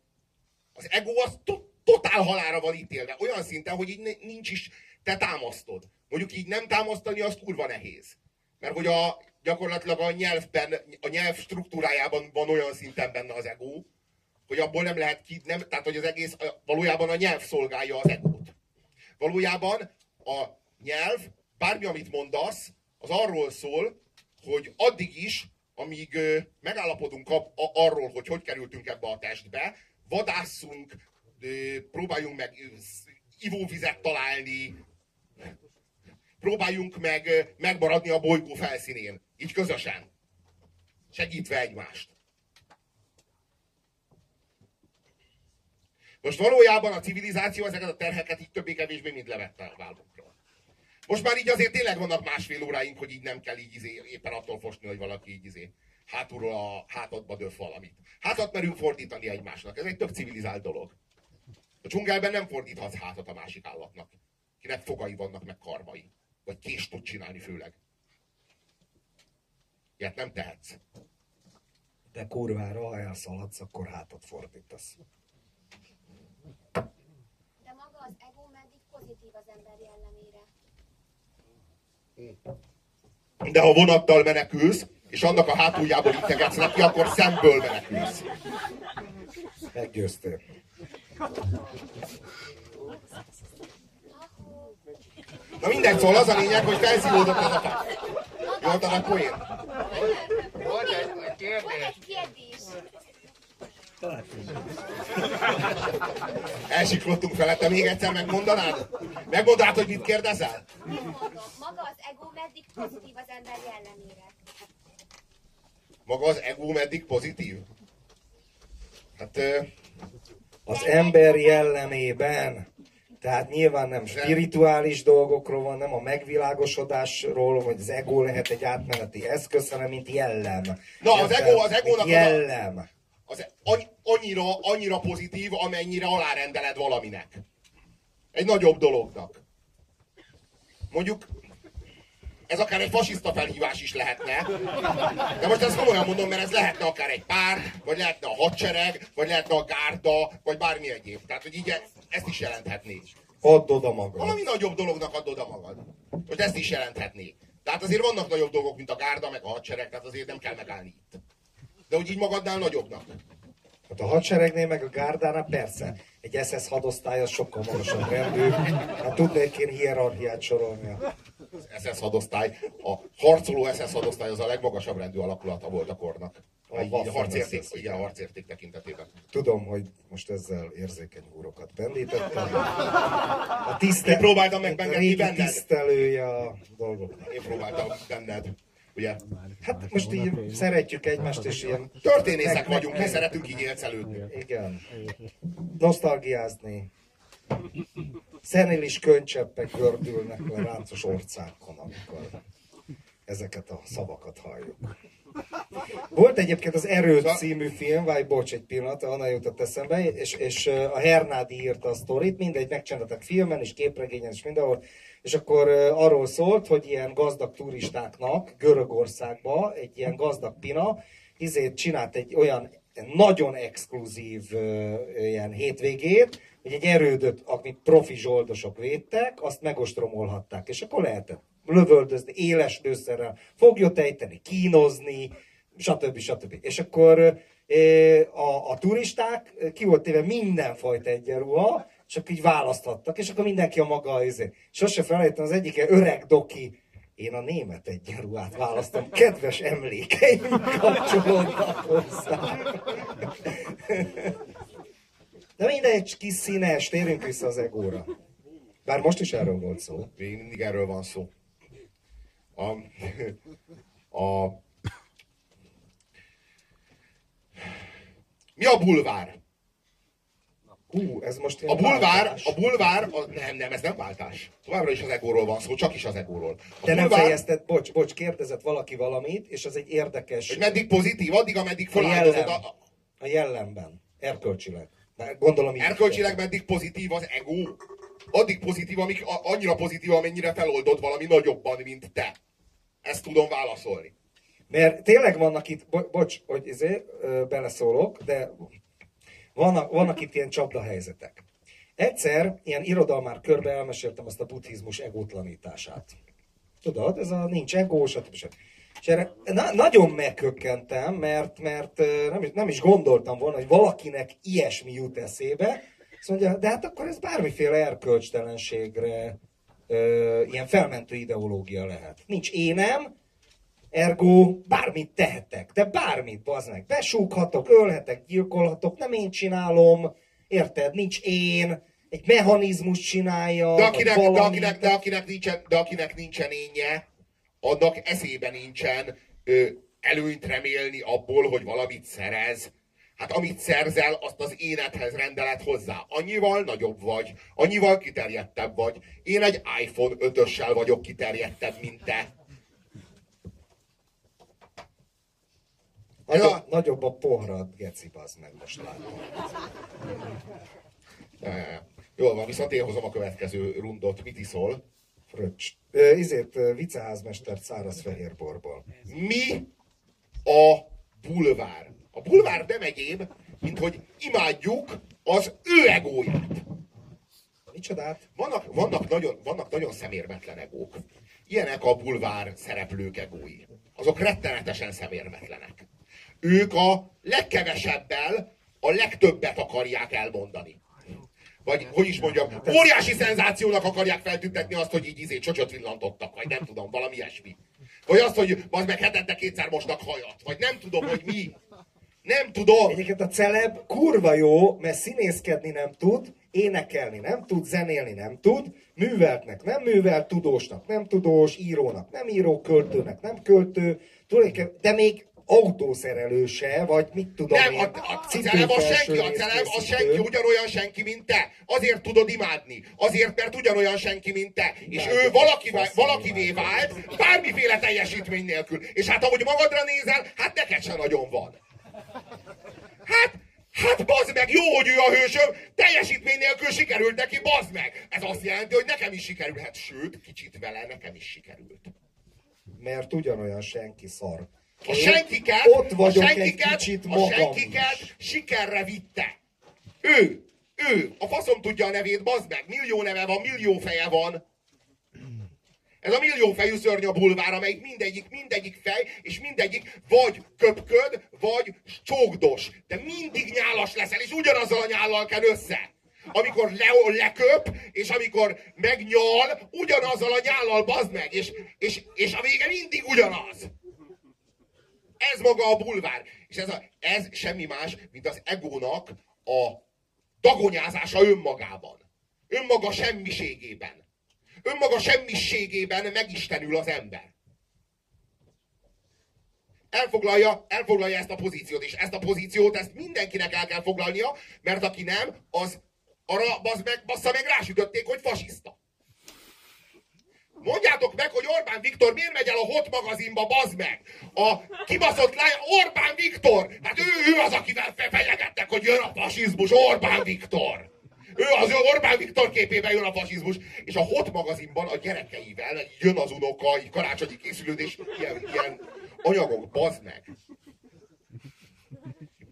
Az ego az to- totál halára van ítélve. Olyan szinten, hogy így ni- nincs is, te támasztod. Mondjuk így nem támasztani, az kurva nehéz. Mert hogy a, gyakorlatilag a nyelvben, a nyelv struktúrájában van olyan szinten benne az ego, hogy abból nem lehet ki, nem, tehát hogy az egész, valójában a nyelv szolgálja az egót. Valójában a nyelv, bármi, amit mondasz, az arról szól, hogy addig is, amíg megállapodunk arról, hogy hogy kerültünk ebbe a testbe, vadásszunk, próbáljunk meg ivóvizet találni, próbáljunk meg megmaradni a bolygó felszínén. Így közösen. Segítve egymást. Most valójában a civilizáció ezeket a terheket így többé-kevésbé mind levette a vállunkról. Most már így azért tényleg vannak másfél óráink, hogy így nem kell így izé, éppen attól fosni, hogy valaki így izé, hátulról a hátadba döf valamit. Hátat merünk fordítani egymásnak. Ez egy tök civilizált dolog. A dzsungelben nem fordíthatsz hátat a másik állatnak. Kinek fogai vannak, meg karmai. Vagy kést tud csinálni főleg. Ilyet nem tehetsz.
De kurvára, ha elszaladsz, akkor hátat fordítasz.
De maga az ego meddig pozitív az ember jellemére.
De ha vonattal menekülsz, és annak a hátuljából integetsz neki, akkor szemből menekülsz.
Meggyőztél.
Na mindegy, szóval az a lényeg, hogy felszívódott ez a fa. Volt a poén?
Volt egy kérdés.
Elsiklottunk felette, még egyszer megmondanád? Megmondanád, hogy mit kérdezel?
Maga az ego meddig pozitív az ember jellemére.
Maga az ego meddig pozitív? Hát,
Az ember jellemében, tehát nyilván nem spirituális dolgokról van, nem a megvilágosodásról, hogy az ego lehet egy átmeneti eszköz, hanem mint jellem.
Na, az ego- az egónak
Mint
az a-
jellem.
Az annyira, annyira pozitív, amennyire alárendeled valaminek. Egy nagyobb dolognak. Mondjuk, ez akár egy fasiszta felhívás is lehetne. De most ezt komolyan mondom, mert ez lehetne akár egy pár, vagy lehetne a hadsereg, vagy lehetne a gárda, vagy bármi egyéb. Tehát, hogy így ezt is jelenthetné.
Add oda magad.
Valami nagyobb dolognak add oda magad. Most ezt is jelenthetné. Tehát azért vannak nagyobb dolgok, mint a gárda, meg a hadsereg, tehát azért nem kell megállni itt. De hogy így magadnál nagyobbnak.
Hát a hadseregnél meg a gárdánál persze. Egy SS hadosztály az sokkal magasabb rendű. Hát tudnék én hierarchiát sorolni.
Az SS hadosztály, a harcoló SS hadosztály az a legmagasabb rendű alakulata volt a kornak. A,
A
a harcérték, igen, a harcérték tekintetében.
Tudom, hogy most ezzel érzékeny úrokat pendítettem. A tiszte...
Én próbáltam meg benned, benned.
tisztelője a dolgoknak.
Én próbáltam benned, ugye?
Hát most így szeretjük egymást, és ilyen...
Történészek vagyunk, mi szeretünk így élcelődni.
Igen. Nosztalgiázni. Szenilis könycseppek gördülnek le ráncos orcákon, amikor ezeket a szavakat halljuk. Volt egyébként az Erő című film, vagy bocs egy pillanat, onnan jutott eszembe, és, és a Hernádi írta a sztorit, mindegy, megcsináltak filmen és képregényen és mindenhol, és akkor arról szólt, hogy ilyen gazdag turistáknak Görögországba egy ilyen gazdag pina, izét csinált egy olyan nagyon exkluzív ilyen hétvégét, hogy egy erődöt, amit profi zsoldosok védtek, azt megostromolhatták, és akkor lehetett lövöldözni, éles lőszerrel, foglyot ejteni, kínozni, stb. stb. És akkor ö, a, a turisták ö, ki volt téve mindenfajta egyenruha, akkor így választhattak, és akkor mindenki a maga izé. Sose felejtem, az egyik öreg doki, én a német egyenruhát választom, kedves emlékeim kapcsolódnak hozzá. De mindegy, kis színes, térjünk vissza az egóra. Bár most is erről volt szó.
Még mindig erről van szó. A, a, mi a bulvár?
Hú, ez most
A bulvár, a bulvár, a, nem, nem, ez nem váltás. Továbbra is az egóról van szó, csak is az egóról. A
Te nem
bulvár,
fejezted, bocs, bocs, kérdezett valaki valamit, és az egy érdekes
hogy meddig pozitív, addig, ameddig
a
feláldozod.
jellem,
A,
a jellemben, erkölcsileg. Gondolom így.
erkölcsileg meddig pozitív az ego, addig pozitív, amik, a, annyira pozitív, amennyire feloldod valami nagyobban, mint te. Ezt tudom válaszolni.
Mert tényleg vannak itt, bo- bocs, hogy izé, beleszólok, de vannak, vannak itt ilyen csapdahelyzetek. Egyszer ilyen irodalmár körbe elmeséltem azt a buddhizmus egótlanítását. Tudod, ez a nincs egó, stb. stb. És erre na, nagyon megkökkentem, mert, mert nem is, nem is gondoltam volna, hogy valakinek ilyesmi jut eszébe. Azt mondja, de hát akkor ez bármiféle erkölcstelenségre ö, ilyen felmentő ideológia lehet. Nincs énem, Ergo bármit tehetek, de bármit, bazd meg. Besúghatok, ölhetek, gyilkolhatok, nem én csinálom, érted? Nincs én, egy mechanizmus csinálja,
De akinek, de
valami.
akinek, de akinek, nincsen, de akinek nincsen énje, annak eszébe nincsen ö, előnyt remélni abból, hogy valamit szerez. Hát amit szerzel, azt az énethez rendeled hozzá. Annyival nagyobb vagy, annyival kiterjedtebb vagy. Én egy iPhone 5-össel vagyok kiterjedtebb, mint te.
Nagyobb,
Ja.
nagyobb a pohrad, geci, bazd meg, most látom.
Jól van, viszont én hozom a következő rundot. Mit iszol?
Fröccs. Izét, ö, viceházmestert száraz fehérborból.
Mi a bulvár? A bulvár nem egyéb, mint hogy imádjuk az ő egóját.
Micsodát?
Vannak, vannak, nagyon, vannak nagyon szemérmetlen egók. Ilyenek a bulvár szereplők egói. Azok rettenetesen szemérmetlenek. Ők a legkevesebbel a legtöbbet akarják elmondani. Vagy, hogy is mondjam, óriási szenzációnak akarják feltüntetni azt, hogy így izé csocsot villantottak, vagy nem tudom, valami ilyesmi. Vagy azt, hogy az meg hetente kétszer mosnak hajat, vagy nem tudom, hogy mi. Nem tudom.
Egyébként a celeb kurva jó, mert színészkedni nem tud, énekelni nem tud, zenélni nem tud, műveltnek nem művelt, tudósnak nem tudós, írónak nem író, költőnek nem költő, tulajdonképpen, de még autószerelőse, vagy mit tudom
Nem,
én,
a, a, a celeb az senki, a celeb az senki, ugyanolyan senki, mint te. Azért tudod imádni. Azért, mert ugyanolyan senki, mint te. És ő valaki, valakivé vált, bármiféle teljesítmény nélkül. És hát ahogy magadra nézel, hát neked sem nagyon van. Hát, hát bazd meg, jó, hogy ő a hősöm, teljesítmény nélkül sikerült neki, bazd meg. Ez azt jelenti, hogy nekem is sikerülhet, sőt, kicsit vele nekem is sikerült.
Mert ugyanolyan senki szar.
A senkiket,
ott vagyok
a
egy
senkiket,
kicsit
a senkiket
is.
sikerre vitte. Ő, ő, a faszom tudja a nevét, bazd meg, millió neve van, millió feje van. Ez a millió fejű szörny a bulvár, amelyik mindegyik, mindegyik fej, és mindegyik vagy köpköd, vagy csókdos. De mindig nyálas leszel, és ugyanazzal a nyállal kell össze. Amikor le, leköp, és amikor megnyal, ugyanazzal a nyállal bazd meg, és, és, és a vége mindig ugyanaz. Ez maga a bulvár. És ez, a, ez semmi más, mint az egónak a dagonyázása önmagában. Önmaga semmiségében. Önmaga semmiségében megistenül az ember. Elfoglalja, elfoglalja ezt a pozíciót, és ezt a pozíciót, ezt mindenkinek el kell foglalnia, mert aki nem, az arra bazd meg, bassza meg rásütötték, hogy fasiszta. Mondjátok meg, hogy Orbán Viktor miért megy el a Hot magazinba, bazd meg! A kibaszott lány, Orbán Viktor! Hát ő, ő az, akivel fe- fenyegettek, hogy jön a fasizmus, Orbán Viktor! Ő az Orbán Viktor képében jön a fasizmus, és a Hot magazinban a gyerekeivel jön az unoka, így karácsonyi készülődés, ilyen, ilyen anyagok, bazd meg!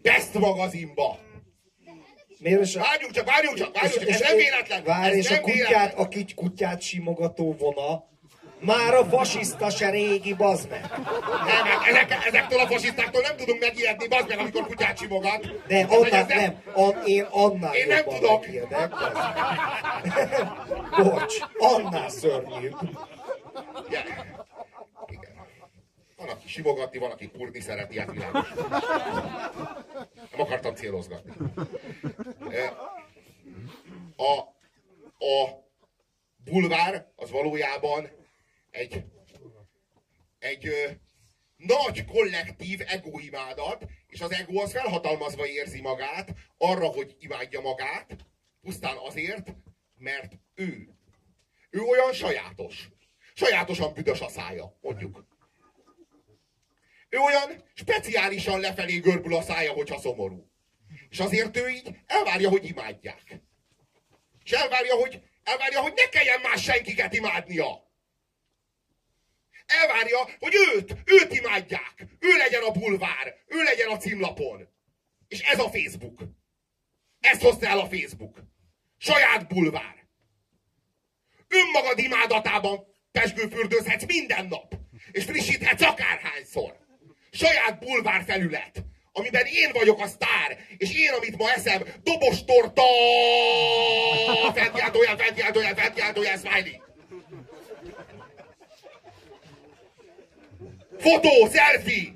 Best magazinba!
Miért is a,
Várjunk csak, várjunk csak, várjunk csak, ez
és-
nem véletlen!
Várj,
ez
és a kutyát,
véletlen.
a kutyát simogató vona, Már a fasiszta se régi, bazd meg.
Nem, ezek, ezektől a fasisztáktól nem tudunk megijedni, bazd meg, amikor kutyát simogat.
De
Hát,
annál,
ez
nem, an, én annál
Én nem tudok.
megijedek. Bocs, annál szörnyűbb.
Igen. Igen. Van, aki simogatni, van, aki purni szereti, hát világos. Nem akartam célozgatni. Eh, A, a bulvár az valójában egy, egy ö, nagy kollektív egóimádat, és az ego az felhatalmazva érzi magát arra, hogy imádja magát, pusztán azért, mert ő. Ő olyan sajátos. Sajátosan büdös a szája, mondjuk. Ő olyan speciálisan lefelé görbül a szája, hogyha szomorú. És azért ő így elvárja, hogy imádják. És elvárja, hogy, elvárja, hogy ne kelljen más senkiket imádnia. Elvárja, hogy őt, őt imádják. Ő legyen a bulvár, ő legyen a címlapon. És ez a Facebook. Ezt hozta el a Facebook. Saját bulvár. Önmagad imádatában pesgőfürdőzhetsz minden nap. És frissíthetsz akárhányszor. Saját bulvár felület, amiben én vagyok a sztár, és én, amit ma eszem, dobos torta, fentjeltójel, fentjeltójel, fentjeltójel, smiley. Fotó, selfie!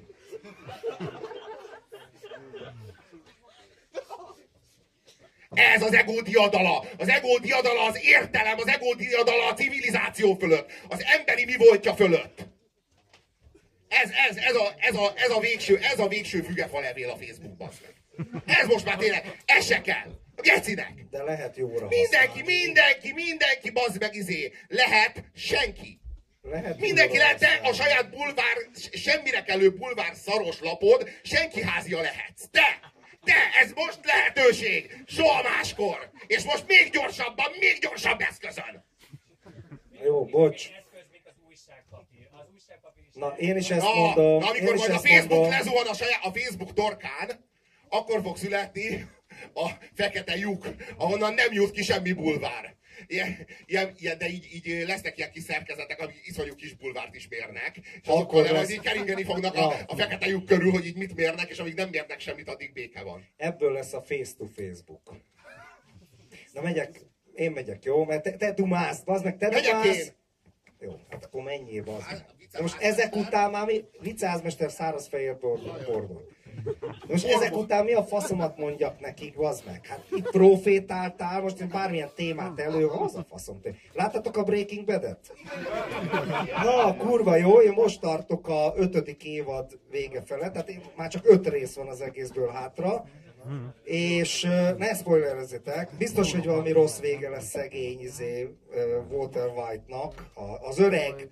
Ez az ego diadala. Az ego diadala az értelem, az ego diadala a civilizáció fölött. Az emberi mi voltja fölött. Ez, ez, ez, a, ez, a, ez, a végső, ez a végső fügefa levél a Facebookban. Ez most már tényleg, ez se kell. A gecinek.
De lehet jóra
Mindenki, mindenki, mindenki, bazd meg izé. Lehet senki.
Lehet
Mindenki lehet, a saját bulvár, semmire kellő bulvár szaros lapod, senki házia lehetsz. Te! Te! Ez most lehetőség! Soha máskor! És most még gyorsabban, még gyorsabb eszközön!
Jó, bocs. Na, én is ezt
Na,
mondom.
na amikor majd a Facebook
mondom.
lezuhan a, saját, a Facebook torkán, akkor fog születni a fekete lyuk, ahonnan nem jut ki semmi bulvár. Ilyen, ilyen, ilyen, de így, így lesznek ilyen kis szerkezetek, amik iszonyú kis bulvárt is mérnek, és
Akkor
nem,
lesz.
így keringeni fognak a, a fekete lyuk körül, hogy így mit mérnek, és amíg nem mérnek semmit, addig béke van.
Ebből lesz a face to Facebook. Na megyek, én megyek, jó? Mert te, te dumálsz, bazd meg, te
Megyek
dumálsz.
én.
Jó, hát akkor menjél, bazd meg. De most ezek után már mi? Vicázmester szárazfehér bordon. Most ezek után mi a faszomat mondjak nekik, bazd meg? Hát itt profétáltál, most bármilyen témát elő, az a faszom. Láttatok a Breaking Bad-et? Na, kurva jó, én most tartok a ötödik évad vége fele, tehát én, már csak öt rész van az egészből hátra. És ne spoilerezzetek, biztos, hogy valami rossz vége lesz szegény izé, Walter White-nak. Az öreg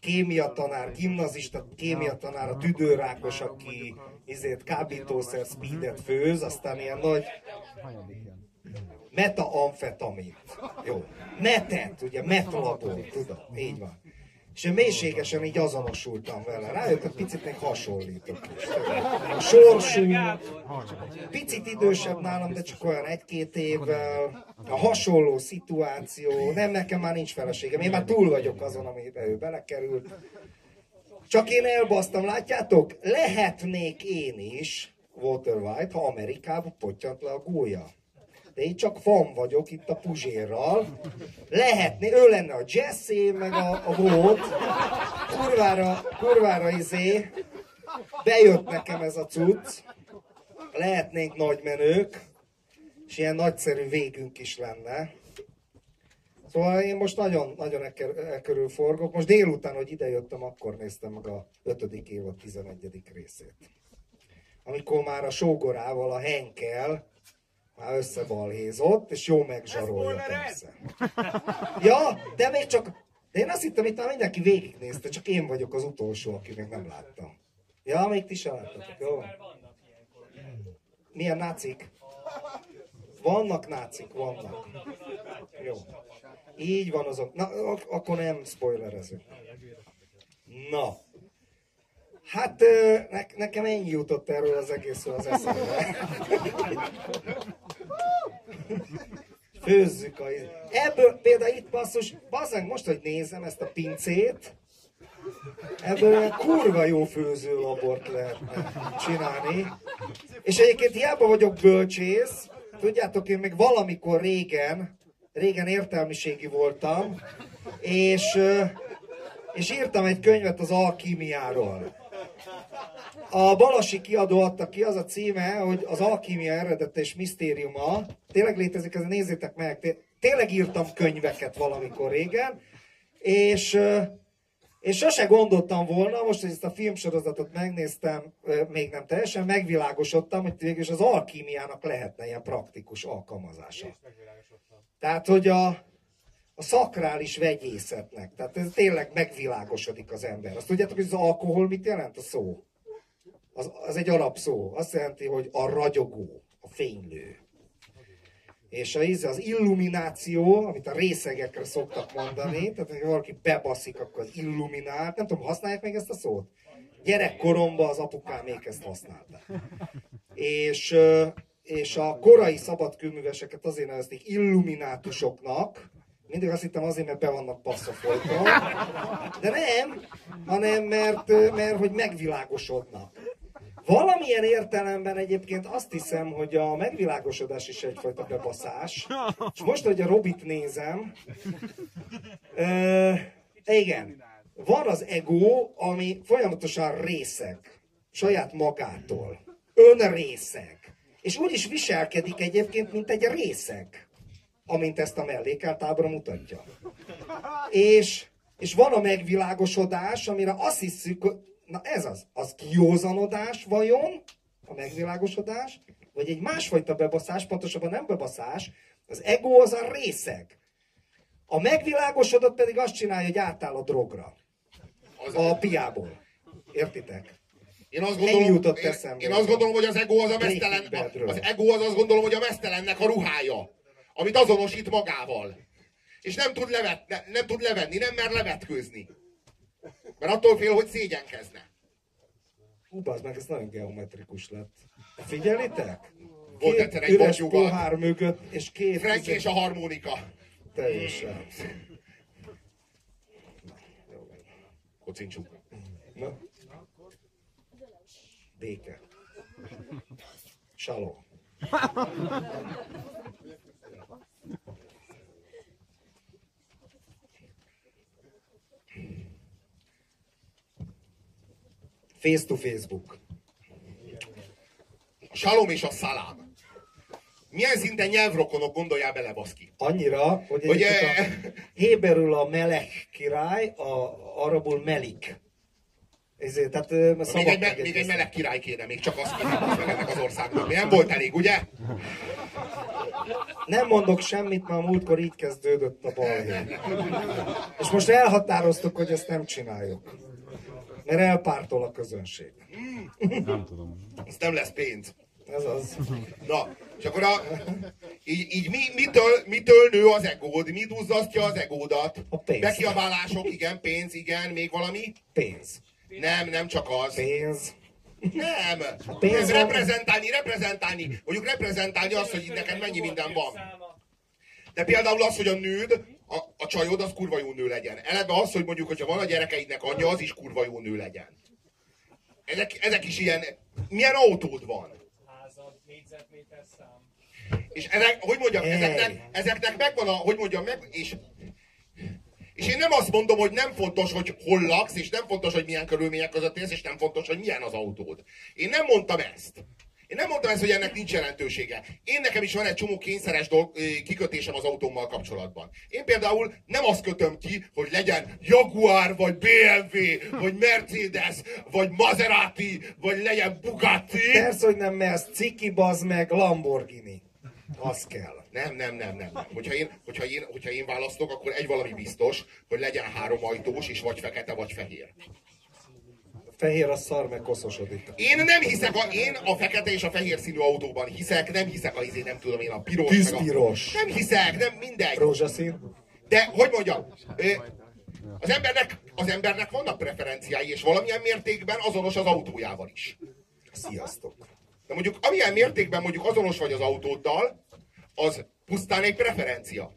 kémia tanár, gimnazista kémia tanár, a tüdőrákos, aki izét kábítószer speedet főz, aztán ilyen nagy metaamfetamint. Jó. Metet, ugye metlabor, tudom, így van. És én mélységesen így azonosultam vele. Rájöttem, picit még hasonlítok is. A sorsú, picit idősebb nálam, de csak olyan egy-két évvel. A hasonló szituáció. Nem, nekem már nincs feleségem. Én már túl vagyok azon, amiben ő belekerült. Csak én elbasztam, látjátok? Lehetnék én is, Walter White, ha Amerikába pottyant le a gólya. De én csak fan vagyok itt a Puzsérral. Lehetné, ő lenne a Jesse, meg a, a Volt. Kurvára, kurvára izé. Bejött nekem ez a cucc. Lehetnénk nagy menők. És ilyen nagyszerű végünk is lenne. Szóval én most nagyon, nagyon e, ker- e körül forgok. Most délután, hogy idejöttem, akkor néztem meg a 5. évad 11. részét. Amikor már a sógorával, a Henkel már összebalhézott, és jó megzsarolja persze. Ja, de még csak... De én azt hittem, itt már mindenki végignézte, csak én vagyok az utolsó, aki még nem látta. Ja, még ti sem láttatok, jó? Milyen nácik? Vannak nácik, vannak. Jó. Így van azok. Na, ak- akkor nem spoilerezünk. Na. Hát ne, nekem ennyi jutott erről az egészről az eszembe. Főzzük a... Ebből például itt basszus, bazzeg, most, hogy nézem ezt a pincét, ebből olyan kurva jó főzőlabort lehetne csinálni. És egyébként hiába vagyok bölcsész, tudjátok, én még valamikor régen, régen értelmiségi voltam, és, és írtam egy könyvet az alkímiáról. A Balasi kiadó adta ki, az a címe, hogy az alkímia eredete és misztériuma. Tényleg létezik, ez nézzétek meg. Té- Tényleg írtam könyveket valamikor régen, és, és sose gondoltam volna, most, hogy ezt a filmsorozatot megnéztem, még nem teljesen, megvilágosodtam, hogy végül is az alkímiának lehetne ilyen praktikus alkalmazása. Tehát, hogy a, a szakrális vegyészetnek, tehát ez tényleg megvilágosodik az ember. Azt tudjátok, hogy az alkohol mit jelent a szó? Az, az egy arab szó. Azt jelenti, hogy a ragyogó, a fénylő. És a, íze, az illumináció, amit a részegekre szoktak mondani, tehát ha valaki bebaszik, akkor az illuminált, nem tudom, használják még ezt a szót? Gyerekkoromban az apukám még ezt használta. És, és a korai szabadkőműveseket azért nevezték illuminátusoknak, mindig azt hittem azért, mert be vannak passza folyton. De nem, hanem mert, mert hogy megvilágosodnak. Valamilyen értelemben egyébként azt hiszem, hogy a megvilágosodás is egyfajta bebaszás. És most, hogy a Robit nézem, ö, igen, van az ego, ami folyamatosan részeg, saját magától, önrészeg. És úgy is viselkedik egyébként, mint egy részeg, amint ezt a mellékelt ábra mutatja. És, és van a megvilágosodás, amire azt hiszük, na ez az, az kiózanodás vajon, a megvilágosodás, vagy egy másfajta bebaszás, pontosabban nem bebaszás, az ego az a részeg. A megvilágosodott pedig azt csinálja, hogy átáll a drogra.
Az,
A piából. Értitek?
Én azt gondolom,
jutott
én,
eszembe.
én azt gondolom, hogy az ego az a mesztelen, az ego az azt gondolom, hogy a mesztelennek a ruhája, amit azonosít magával. És nem tud, levet, ne, nem tud levenni, nem mer levetkőzni. Mert attól fél, hogy szégyenkezne.
Hú, meg, ez nagyon geometrikus lett. Figyelitek?
Volt
Két
egyszer egy
üres pohár mögött, és két...
Frank és a harmonika.
Teljesen.
Kocincsuk.
Na? Béke. Saló. Face to Facebook.
A salom és a szalám. Milyen szinten nyelvrokonok gondoljál bele, baszki?
Annyira, hogy,
Hogy, eh,
a héberül a melek király, a arabul melik. Ezért, tehát
Még egy, me- még egy meleg király kéne, még csak azt meg ennek az országnak. Mi nem volt elég, ugye?
Nem mondok semmit, mert a múltkor így kezdődött a balhé. És most elhatároztuk, hogy ezt nem csináljuk. Mert elpártol a közönség.
Ez nem lesz pénz.
Ez az.
Na, és akkor a, így, így mi, mitől, mitől nő az egód? Mi duzzasztja az egódat?
A pénz.
Bekiabálások, igen, pénz, igen, még valami?
Pénz.
Nem, nem csak az.
Pénz.
Nem.
pénz
Ez
van.
reprezentálni, reprezentálni. Mondjuk reprezentálni azt, hogy neked mennyi minden van. De például az, hogy a nőd, a, a csajod, az kurva jó nő legyen. Eleve az, hogy mondjuk, hogyha van a gyerekeidnek anyja, az is kurva jó nő legyen. Ezek, ezek is ilyen... Milyen autód van?
Házad, négyzetméter szám.
És ezek, hogy mondjam, ezeknek, ezeknek megvan a, hogy mondjam, meg, és, és én nem azt mondom, hogy nem fontos, hogy hol laksz, és nem fontos, hogy milyen körülmények között élsz, és nem fontos, hogy milyen az autód. Én nem mondtam ezt. Én nem mondtam ezt, hogy ennek nincs jelentősége. Én nekem is van egy csomó kényszeres dolg, kikötésem az autómmal kapcsolatban. Én például nem azt kötöm ki, hogy legyen Jaguar, vagy BMW, vagy Mercedes, vagy Maserati, vagy legyen Bugatti.
Persze, hogy nem mersz ciki, bazd meg, Lamborghini. Az kell.
Nem, nem, nem, nem. nem. Hogyha, én, hogyha, én, hogyha én választok, akkor egy valami biztos, hogy legyen három ajtós, és vagy fekete, vagy fehér.
Fehér a szar, meg koszosodik.
Én nem hiszek, a, én a fekete és a fehér színű autóban hiszek, nem hiszek a izé, nem tudom én, a piros. a-
Tűzpiros.
Nem hiszek, nem mindegy.
Rózsaszín.
De, hogy mondjam, az embernek, az embernek vannak preferenciái, és valamilyen mértékben azonos az autójával is.
Sziasztok.
De mondjuk, amilyen mértékben mondjuk azonos vagy az autóddal, az Pusztán egy preferencia.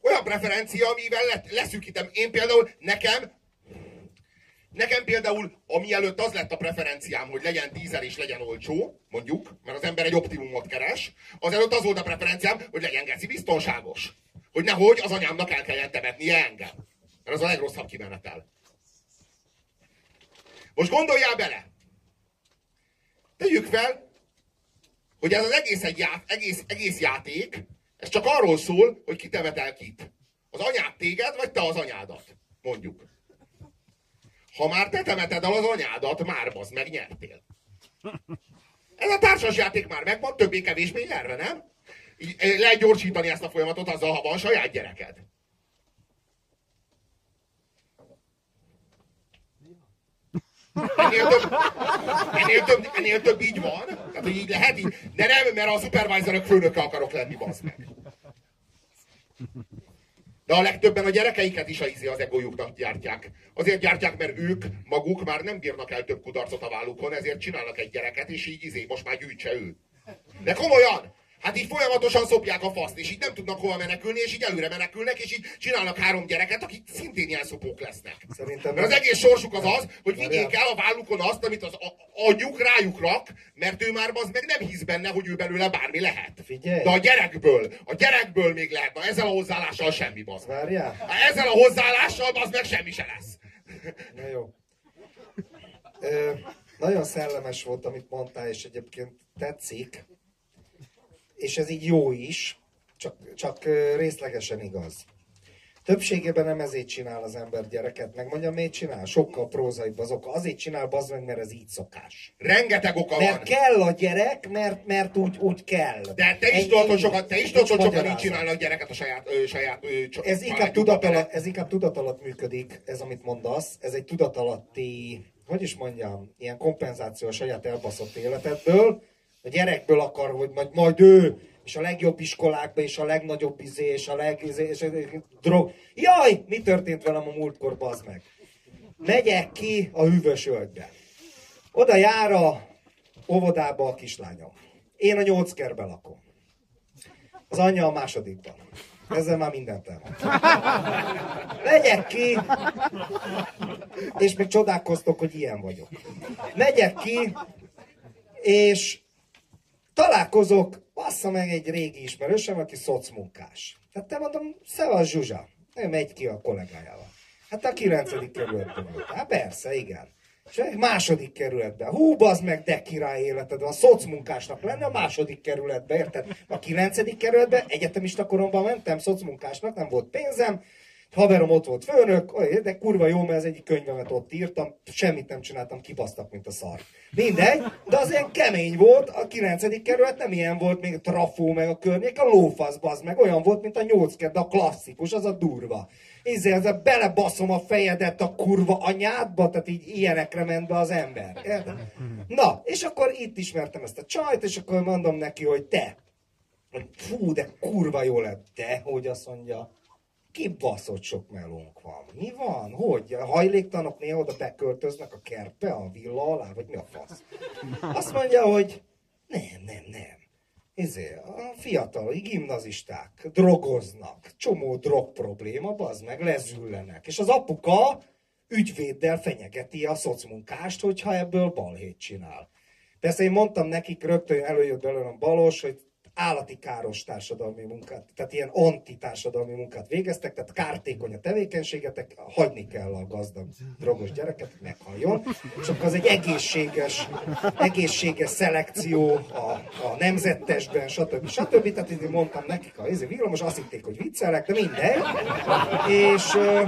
Olyan preferencia, amivel le, leszűkítem. Én például, nekem, nekem például, ami előtt az lett a preferenciám, hogy legyen dízel és legyen olcsó, mondjuk, mert az ember egy optimumot keres, az előtt az volt a preferenciám, hogy legyen geci biztonságos. Hogy nehogy az anyámnak el kelljen temetnie engem. Mert az a legrosszabb kimenetel. Most gondoljál bele! Tegyük fel, hogy ez az egész, egy ját, egész, egész játék, ez csak arról szól, hogy ki temetel kit. Az anyád téged, vagy te az anyádat. Mondjuk. Ha már te temeted el az anyádat, már az meg nyertél. Ez a társasjáték már megvan, többé-kevésbé erre, nem? Így eh, ezt a folyamatot azzal, ha van saját gyereked. Ennél több, ennél több, ennél több így van. Tehát, hogy így lehet így. De nem, mert a szupervisorok főnöke akarok lenni, bazd meg. De a legtöbben a gyerekeiket is a izé az egójuknak gyártják. Azért gyártják, mert ők maguk már nem bírnak el több kudarcot a vállukon, ezért csinálnak egy gyereket, és így izé, most már gyűjtse ő. De komolyan! Hát így folyamatosan szopják a faszt, és így nem tudnak hova menekülni, és így előre menekülnek, és így csinálnak három gyereket, akik szintén ilyen szopók lesznek.
Szerintem
Mert az egész sorsuk az az, hogy vigyék el a vállukon azt, amit az a- anyjuk rájuk rak, mert ő már az meg nem hisz benne, hogy ő belőle bármi lehet.
Figyelj!
De a gyerekből, a gyerekből még lehet. Na ezzel a hozzáállással semmi bazd.
Várjál?
Ezzel a hozzáállással az meg semmi se lesz.
Na jó. Ö, nagyon szellemes volt, amit mondtál, és egyébként tetszik. És ez így jó is, csak, csak részlegesen igaz. Többségében nem ezért csinál az ember gyereket, meg mondjam, miért csinál? Sokkal prózaibb az oka. Azért csinál, bazd meg, mert ez így szokás.
Rengeteg oka van.
Mert kell a gyerek, mert, mert úgy, úgy kell.
De te is tudod, hogy sokan, te is tudod, hogy sokan így csinálnak gyereket a saját, ö, saját ö, cso-
Ez inkább, tudat alatt, ez inkább tudat alatt működik, ez amit mondasz. Ez egy tudatalatti, hogy is mondjam, ilyen kompenzáció a saját elbaszott életedből. A gyerekből akar, hogy majd, majd ő, és a legjobb iskolákba, és a legnagyobb izé, és a leg... Izé, és a drog... Jaj, mi történt velem a múltkor, bazd meg? Megyek ki a hűvös völgybe. Oda jár a óvodába a kislányom. Én a nyolc kerbe lakom. Az anyja a másodikban. Ezzel már mindent elmondtam. Megyek ki, és még csodálkoztok, hogy ilyen vagyok. Megyek ki, és találkozok, bassza meg egy régi ismerősem, aki szocmunkás. Tehát te mondom, szevasz Zsuzsa. Ő megy ki a kollégájával. Hát a kilencedik kerületben volt. Hát persze, igen. És egy második kerületben. Hú, bazd meg, de király életed van. Szocmunkásnak lenne a második kerületben, érted? A kilencedik kerületben egyetemista koromban mentem szocmunkásnak, nem volt pénzem. Haverom ott volt főnök, de kurva jó, mert az egyik könyvemet ott írtam, semmit nem csináltam, kibasztak, mint a szar. Mindegy, de az ilyen kemény volt, a 9. kerület nem ilyen volt, még a trafó, meg a környék, a lófasz, bazd meg, olyan volt, mint a 8 de a klasszikus, az a durva. Izé, ez a belebaszom a fejedet a kurva anyádba, tehát így ilyenekre ment be az ember. Na, és akkor itt ismertem ezt a csajt, és akkor mondom neki, hogy te, fú, de kurva jó lett, te, hogy azt mondja, kibaszott sok melónk van. Mi van? Hogy? Hajléktanok néha oda beköltöznek a kertbe, a villa alá, vagy mi a fasz? Azt mondja, hogy nem, nem, nem. Izé, a fiatal gimnazisták drogoznak, csomó drog probléma, bazd meg, lezüllenek. És az apuka ügyvéddel fenyegeti a szocmunkást, hogyha ebből balhét csinál. Persze én mondtam nekik, rögtön előjött belőlem balos, hogy állati káros társadalmi munkát, tehát ilyen anti-társadalmi munkát végeztek, tehát kártékony a tevékenységetek, hagyni kell a gazdag drogos gyereket, meghalljon, és akkor az egy egészséges, egészséges szelekció a, a nemzettestben, stb. stb. Tehát így mondtam nekik a villamos, azt hitték, hogy viccelek, de mindegy. És ö,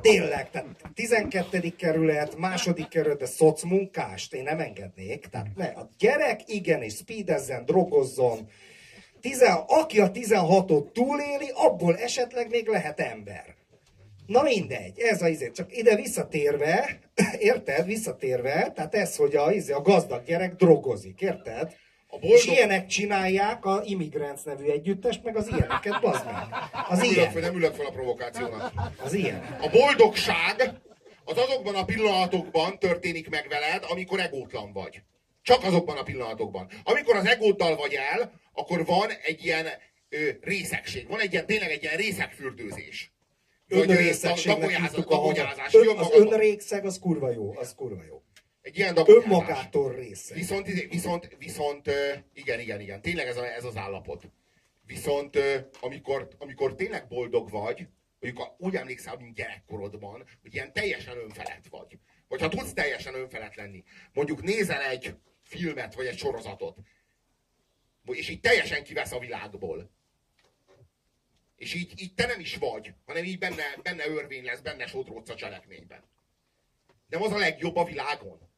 tényleg, tehát 12. kerület, második kerület, de szocmunkást én nem engednék. Tehát ne, a gyerek igenis speedezzen, drogozzon, Tizen, aki a 16-ot túléli, abból esetleg még lehet ember. Na mindegy, ez a izé, csak ide visszatérve, érted, visszatérve, tehát ez, hogy a, izé, a gazdag gyerek drogozik, érted?
A
És
boldog,
ilyenek csinálják a Immigrants nevű együttest, meg az ilyeneket, bazd meg. Az
nem, ülök fel,
ilyen,
nem ülök fel a provokációnak.
az ilyen.
A boldogság az azokban a pillanatokban történik meg veled, amikor egótlan vagy. Csak azokban a pillanatokban. Amikor az egóddal vagy el, akkor van egy ilyen ö, részegség, van egy ilyen, tényleg egy ilyen részegfürdőzés.
Önrészegségnek hívtuk a Ön,
jön
az
magadba.
önrékszeg az kurva jó, az kurva jó.
Egy ilyen dagonyázás.
Önmagától.
Viszont, izé- viszont, viszont, ö, igen, igen, igen, tényleg ez, a, ez az állapot. Viszont amikor, amikor tényleg boldog vagy, mondjuk a- úgy emlékszel, mint gyerekkorodban, hogy ilyen teljesen önfelett vagy. Vagy ha tudsz teljesen önfelett lenni, mondjuk nézel egy filmet, vagy egy sorozatot, és így teljesen kivesz a világból. És így, így te nem is vagy, hanem így benne, benne örvény lesz, benne sodródsz a cselekményben. Nem az a legjobb a világon?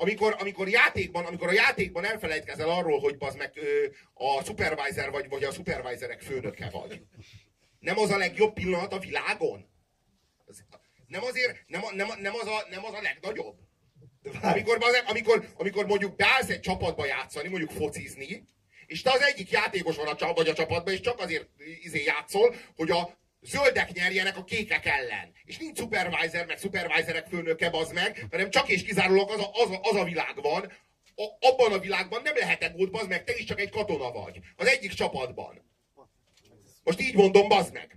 amikor, amikor játékban, amikor a játékban elfelejtkezel arról, hogy az meg ö, a supervisor vagy, vagy a supervisorek főnöke vagy. Nem az a legjobb pillanat a világon? Nem azért, nem, nem, nem, az, a, nem az a legnagyobb? Amikor, amikor, amikor mondjuk beállsz egy csapatba játszani, mondjuk focizni, és te az egyik játékos van a, csa- vagy a csapatban, és csak azért izé játszol, hogy a zöldek nyerjenek a kékek ellen. És nincs supervisor, meg supervisorek főnöke, az meg, hanem csak és kizárólag az a, az a, az a világ van, a, abban a világban nem lehet egód, bazd meg, te is csak egy katona vagy. Az egyik csapatban. Most így mondom, bazd meg.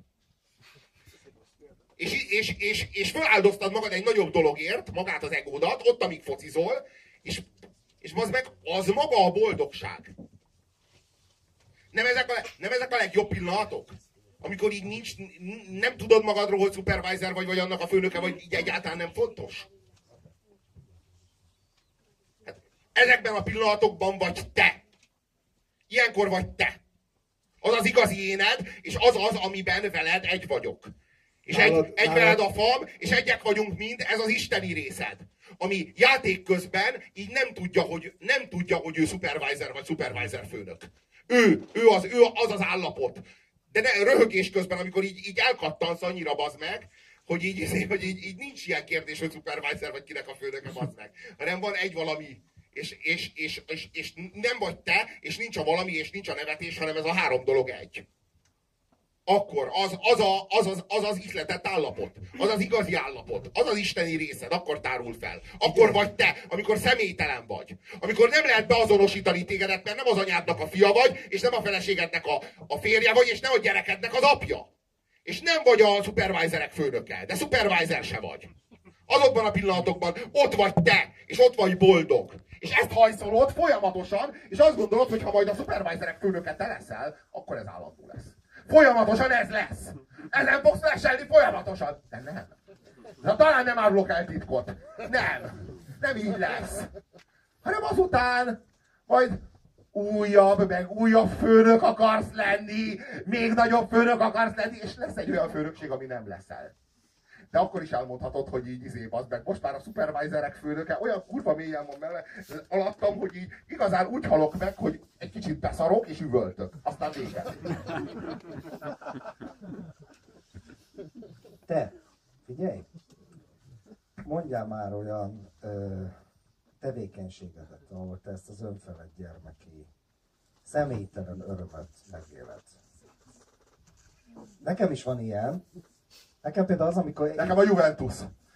És, és, és, és feláldoztad magad egy nagyobb dologért, magát az egódat, ott, amíg focizol, és, és az meg, az maga a boldogság. Nem ezek, a, nem ezek a legjobb pillanatok? Amikor így nincs, nem tudod magadról, hogy supervisor vagy, vagy annak a főnöke, vagy így egyáltalán nem fontos? Hát, ezekben a pillanatokban vagy te. Ilyenkor vagy te. Az az igazi éned, és az az, amiben veled egy vagyok. És egy, egy
nálad-
veled a fam, és egyek vagyunk mind, ez az isteni részed. Ami játék közben így nem tudja, hogy, nem tudja, hogy ő supervisor vagy supervisor főnök. Ő, ő az, ő az az állapot. De ne, röhögés közben, amikor így, így elkattansz annyira bazd meg, hogy így, izé, hogy így, így nincs ilyen kérdés, hogy supervisor vagy kinek a főnöke bazd meg. Hanem van egy valami, és, és, és, és, és nem vagy te, és nincs a valami, és nincs a nevetés, hanem ez a három dolog egy akkor az az, a, az, az, az az ihletett állapot, az az igazi állapot, az az isteni részed, akkor tárul fel. Akkor vagy te, amikor személytelen vagy. Amikor nem lehet beazonosítani tégedet, mert nem az anyádnak a fia vagy, és nem a feleségednek a, a férje vagy, és nem a gyerekednek az apja. És nem vagy a supervisorek főnöke, de supervisor se vagy. Azokban a pillanatokban ott vagy te, és ott vagy boldog. És ezt hajszolod folyamatosan, és azt gondolod, hogy ha majd a supervisorek főnöke te leszel, akkor ez állandó lesz. Folyamatosan ez lesz. Ezen fogsz leselni folyamatosan. De nem. Na talán nem árulok el titkot. Nem. Nem így lesz. Hanem azután majd újabb, meg újabb főnök akarsz lenni, még nagyobb főnök akarsz lenni, és lesz egy olyan főnökség, ami nem leszel. De akkor is elmondhatod, hogy így izé az meg. Most már a supervisorek főnöke olyan kurva mélyen van melle, alattam, hogy így igazán úgy halok meg, hogy egy kicsit beszarok és üvöltök. Aztán vége.
Te, figyelj! Mondjál már olyan ö, tevékenységedet, ahol te ezt az önfelett gyermeki, személytelen örömet megéled. Nekem is van ilyen. Nekem például az, amikor...
Nekem a Juventus.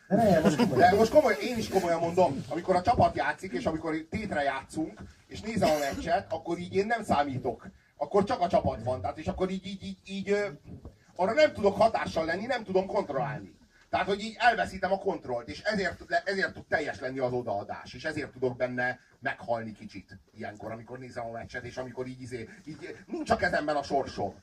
De ne, most
De
komolyan.
most komoly, én is komolyan mondom, amikor a csapat játszik, és amikor tétre játszunk, és nézem a meccset, akkor így én nem számítok. Akkor csak a csapat van. Tehát, és akkor így, így, így, így arra nem tudok hatással lenni, nem tudom kontrollálni. Tehát, hogy így elveszítem a kontrollt, és ezért, ezért tud teljes lenni az odaadás, és ezért tudok benne meghalni kicsit ilyenkor, amikor nézem a meccset, és amikor így, izé, így nincs a kezemben a sorsom.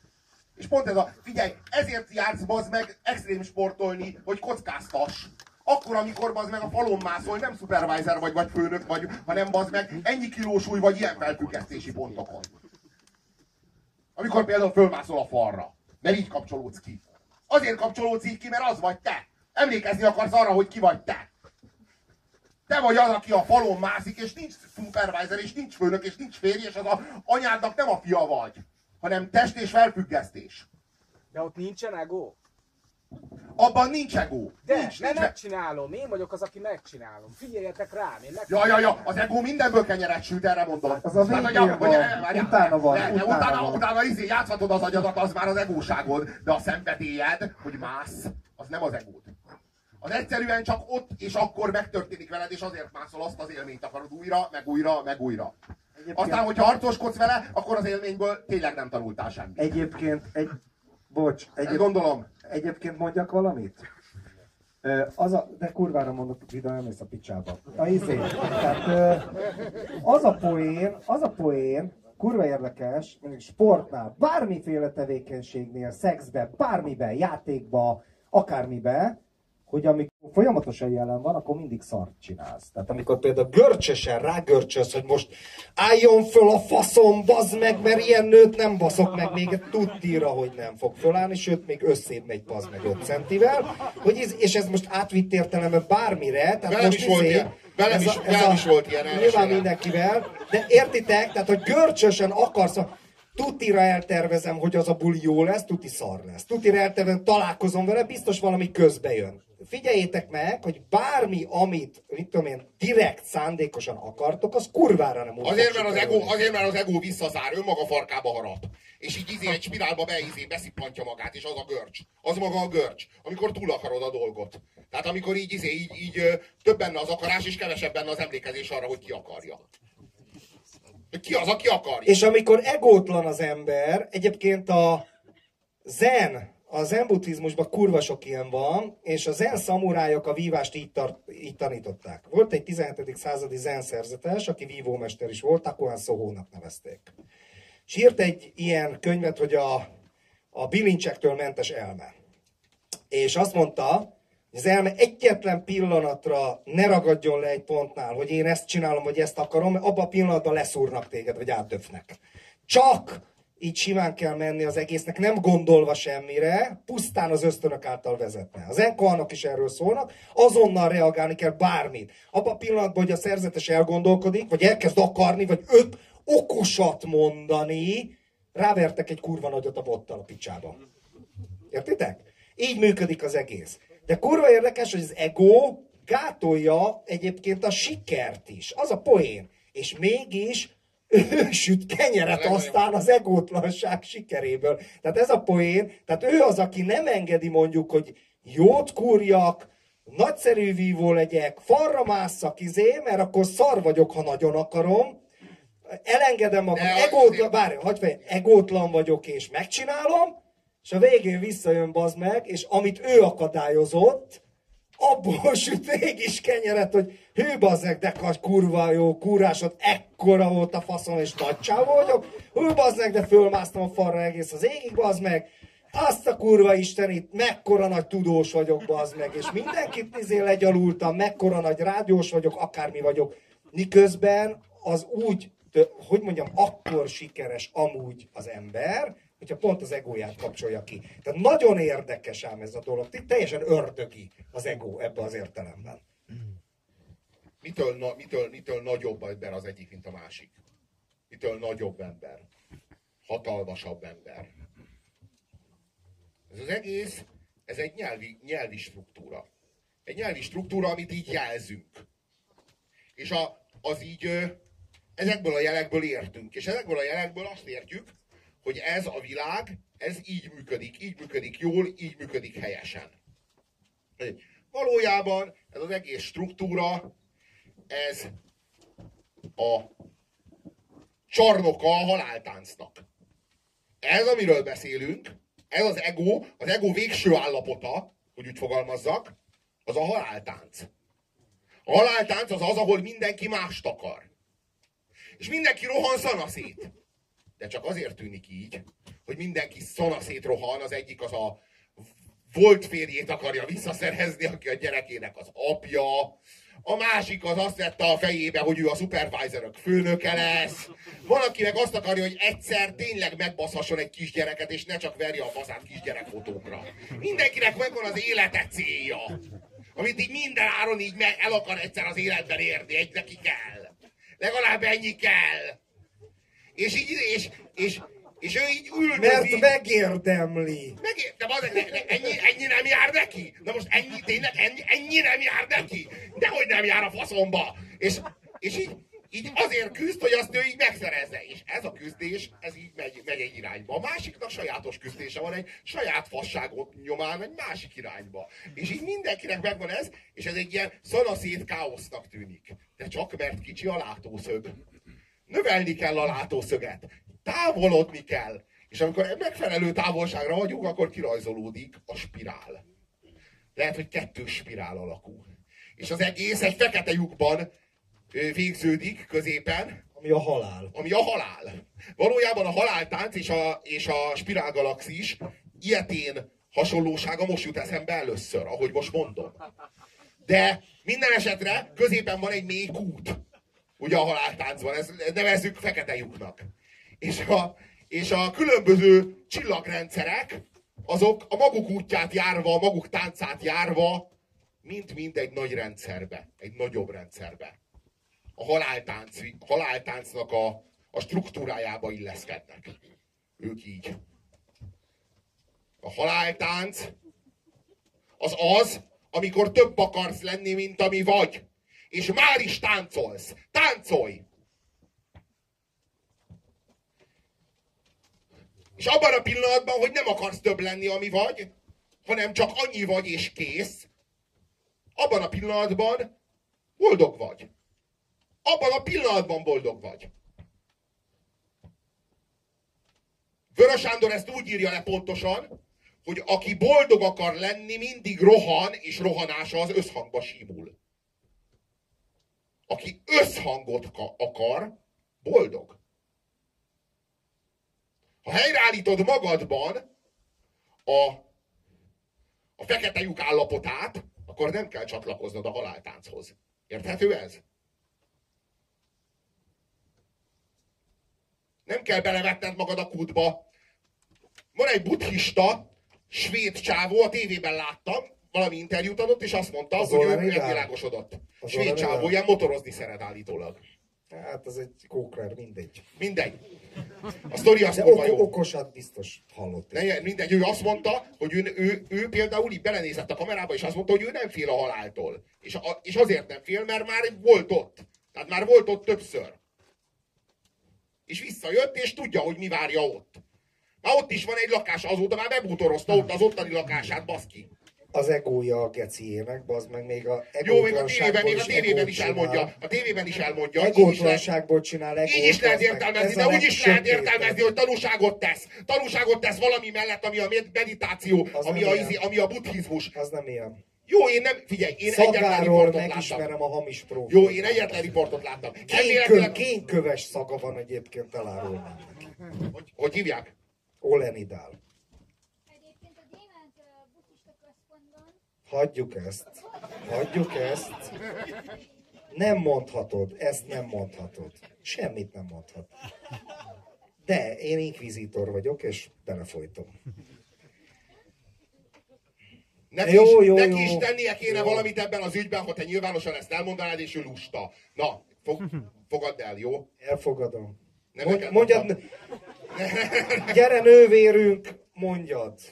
És pont ez a, figyelj, ezért jársz bazd meg extrém sportolni, hogy kockáztass. Akkor, amikor bazd meg a falon mászol, nem supervisor vagy, vagy főnök vagy, hanem bazd meg ennyi kilósúly vagy ilyen felfüggesztési pontokon. Amikor például fölmászol a falra, mert így kapcsolódsz ki. Azért kapcsolódsz így ki, mert az vagy te. Emlékezni akarsz arra, hogy ki vagy te. Te vagy az, aki a falon mászik, és nincs supervisor, és nincs főnök, és nincs férj, és az a anyádnak nem a fia vagy, hanem test és felfüggesztés.
De ott nincsen ego?
Abban nincs ego.
De,
nincs,
mert
nincs.
megcsinálom. Én vagyok az, aki megcsinálom. Figyeljetek rám, én meg...
Ja, ja, ja, az ego mindenből kenyeret süt, erre mondom.
Az a
hogy
végén
hogy-
van,
várjál,
utána van,
de- de
utána
utána,
van.
utána izé játszhatod az agyadat, az már az egóságod, de a szenvedélyed, hogy mász, az nem az egód. Az egyszerűen csak ott és akkor megtörténik veled, és azért mászol azt az élményt akarod újra, meg újra, meg újra. Aztán, hogyha harcoskodsz vele, akkor az élményből tényleg nem tanultál semmit.
Egyébként, egy, bocs, egyéb,
gondolom.
egyébként mondjak valamit? Az a, de kurvára mondok, Vida, nem mész a picsába. A izé. Tehát, az a poén, az a poén, kurva érdekes, mondjuk sportnál, bármiféle tevékenységnél, szexbe, bármiben, játékba, akármiben, hogy amikor folyamatosan jelen van, akkor mindig szart csinálsz. Tehát
Amikor például görcsösen rágörcsöz, hogy most álljon föl a faszom, bazd meg, mert ilyen nőt nem baszok meg, még tudtira, hogy nem fog fölállni, sőt, még összébb megy, bazd meg 5 centivel, hogy ez, és ez most átvitt értelemben bármire, tehát
Velem
most
is volt
izé-
ilyen. Velem
ez
is-
a-
velem is volt ilyen,
Nyilván mindenkivel, de értitek, tehát hogy görcsösen akarsz, tutira eltervezem, hogy az a buli jó lesz, tuti szar lesz. Tutira eltervezem, találkozom vele, biztos valami közbe jön. Figyeljétek meg, hogy bármi, amit, mit tudom én, direkt szándékosan akartok, az kurvára nem úgy
Azért mert, az ego, azért, mert az ego visszazár, önmaga farkába harap. És így izé egy spirálba beizé, beszippantja magát, és az a görcs. Az maga a görcs, amikor túl akarod a dolgot. Tehát amikor így, izé, így, így több benne az akarás, és kevesebb benne az emlékezés arra, hogy ki akarja. Ki az, aki akarja.
És amikor egótlan az ember, egyébként a zen, a zen buddhizmusban kurva sok ilyen van, és a zen szamurájok a vívást így, tart, így tanították. Volt egy 17. századi zen szerzetes, aki vívómester is volt, Takuan Sohónak nevezték. És írt egy ilyen könyvet, hogy a, a bilincsektől mentes elme. És azt mondta, hogy az elme egyetlen pillanatra ne ragadjon le egy pontnál, hogy én ezt csinálom, vagy ezt akarom, mert abban a pillanatban leszúrnak téged, vagy átdöfnek. Csak így simán kell menni az egésznek, nem gondolva semmire, pusztán az ösztönök által vezetne. Az enkoanok is erről szólnak, azonnal reagálni kell bármit. Abban a pillanatban, hogy a szerzetes elgondolkodik, vagy elkezd akarni, vagy öt okosat mondani, rávertek egy kurva nagyot a bottal a picsába. Értitek? Így működik az egész. De kurva érdekes, hogy az ego gátolja egyébként a sikert is. Az a poén. És mégis ő süt kenyeret aztán az egótlanság sikeréből. Tehát ez a poén, tehát ő az, aki nem engedi mondjuk, hogy jót kúrjak, nagyszerű vívó legyek, falra másszak izé, mert akkor szar vagyok, ha nagyon akarom, elengedem magam,
De
egótlan, várj, hagyj fel, egótlan vagyok és megcsinálom, és a végén visszajön bazd meg, és amit ő akadályozott, abból süt mégis kenyeret, hogy hű bazzeg, de kagy kurva jó kúrásod, ekkora volt a faszom, és nagy vagyok, hű bazzeg, de fölmásztam a falra egész az égig, bazd meg, azt a kurva istenit, mekkora nagy tudós vagyok, bazd meg, és mindenkit izé legyalultam, mekkora nagy rádiós vagyok, akármi vagyok. Miközben az úgy, hogy mondjam, akkor sikeres amúgy az ember, hogyha pont az egóját kapcsolja ki. Tehát nagyon érdekes ám ez a dolog. Teljesen ördögi az ego ebbe az értelemben.
Mitől, na, mitől, mitől nagyobb ember az egyik, mint a másik? Mitől nagyobb ember? Hatalmasabb ember. Ez az egész, ez egy nyelvi, nyelvi struktúra. Egy nyelvi struktúra, amit így jelzünk. És a, az így, ezekből a jelekből értünk. És ezekből a jelekből azt értjük, hogy ez a világ, ez így működik, így működik jól, így működik helyesen. Valójában ez az egész struktúra, ez a csarnoka a haláltáncnak. Ez, amiről beszélünk, ez az ego, az ego végső állapota, hogy úgy fogalmazzak, az a haláltánc. A haláltánc az az, ahol mindenki mást akar. És mindenki rohan szanaszét. De csak azért tűnik így, hogy mindenki szanaszét rohan, az egyik az a volt férjét akarja visszaszerezni, aki a gyerekének az apja. A másik az azt vette a fejébe, hogy ő a supervisorok főnöke lesz. Van, aki meg azt akarja, hogy egyszer tényleg megbaszhasson egy kisgyereket, és ne csak verje a faszát kisgyerekfotókra. Mindenkinek megvan az élete célja. Amit így minden áron így me- el akar egyszer az életben érni, egy neki kell. Legalább ennyi kell. És így, és, és, és ő így üldözi.
Mert megérdemli.
Megér, de bazeg, ne, ne, ennyi, ennyi nem jár neki? Na most ennyi, tényleg, ennyi, ennyi nem jár neki? Dehogy nem jár a faszomba? És, és így, így azért küzd, hogy azt ő így megszerezze. És ez a küzdés, ez így megy, megy egy irányba. A másiknak sajátos küzdése van, egy saját fasságot nyomán egy másik irányba. És így mindenkinek megvan ez, és ez egy ilyen szanaszét káosznak tűnik. De csak mert kicsi a látószög. növelni kell a látószöget, távolodni kell, és amikor megfelelő távolságra vagyunk, akkor kirajzolódik a spirál. Lehet, hogy kettős spirál alakú. És az egész egy fekete lyukban végződik középen,
Ami a halál.
ami a halál. Valójában a haláltánc és a, és a spirálgalaxis ilyetén hasonlósága most jut eszembe először, ahogy most mondom. De minden esetre középen van egy mély kút. Ugye a haláltáncban, ezt nevezzük fekete lyuknak. És a, és a különböző csillagrendszerek, azok a maguk útját járva, a maguk táncát járva, mint-mind egy nagy rendszerbe, egy nagyobb rendszerbe. A haláltánc, haláltáncnak a, a struktúrájába illeszkednek. Ők így. A haláltánc az az, amikor több akarsz lenni, mint ami vagy. És már is táncolsz. Táncolj! És abban a pillanatban, hogy nem akarsz több lenni, ami vagy, hanem csak annyi vagy és kész, abban a pillanatban boldog vagy. Abban a pillanatban boldog vagy. Vörös Sándor ezt úgy írja le pontosan, hogy aki boldog akar lenni, mindig rohan, és rohanása az összhangba símul. Aki összhangot ka- akar, boldog. Ha helyreállítod magadban a, a fekete lyuk állapotát, akkor nem kell csatlakoznod a haláltánchoz. Érthető ez? Nem kell belevetned magad a kútba. Van egy buddhista, svéd csávó, a tévében láttam, valami interjút adott, és azt mondta,
Az
hogy ő megvilágosodott. Svéd csávó, ilyen motorozni szeret állítólag.
Hát az egy kókler, mindegy.
Mindegy. A sztori az
De
kurva
ok-
jó.
okosat biztos hallott.
Ne, mindegy, ő azt mondta, hogy ő, ő, ő például így belenézett a kamerába, és azt mondta, hogy ő nem fél a haláltól. És, a, és azért nem fél, mert már volt ott. Tehát már volt ott többször. És visszajött, és tudja, hogy mi várja ott. Már ott is van egy lakás, azóta már bebútorozta ott az ottani lakását, baszki.
Az egója a geciének, az meg még a
Jó, még a tévében, még a tévében is elmondja. A tévében is elmondja. Így is lehet,
Egótlanságból csinál egót.
így is lehet értelmezni,
ez
de úgy is lehet értelmezni, hogy tanúságot tesz. Tanúságot tesz valami mellett, ami a meditáció,
Az
ami a,
ilyen.
izi- ami a buddhizmus.
Az nem ilyen.
Jó, én nem, figyelj, én egyetlen
Szagáról
riportot láttam.
a hamis profil.
Jó, én egyetlen riportot láttam. Elméletileg,
kénköves szaga van egyébként elárulnám neki.
hogy, hogy hívják?
Olenidál.
Egyébként a gyémánt ö, buddhista központban
Hagyjuk ezt. Hagyjuk ezt. Nem mondhatod. Ezt nem mondhatod. Semmit nem mondhat. De én inkvizitor vagyok, és belefolytom.
Neki,
Jó,
is,
jó,
neki
jó.
is tennie kéne
Jó.
valamit ebben az ügyben, ha te nyilvánosan ezt elmondanád, és ő lusta. Na, fog, fogadd el, jó?
Elfogadom.
Nem
Mondj, mondjad,
mondtam.
gyere nővérünk, mondjad.
azt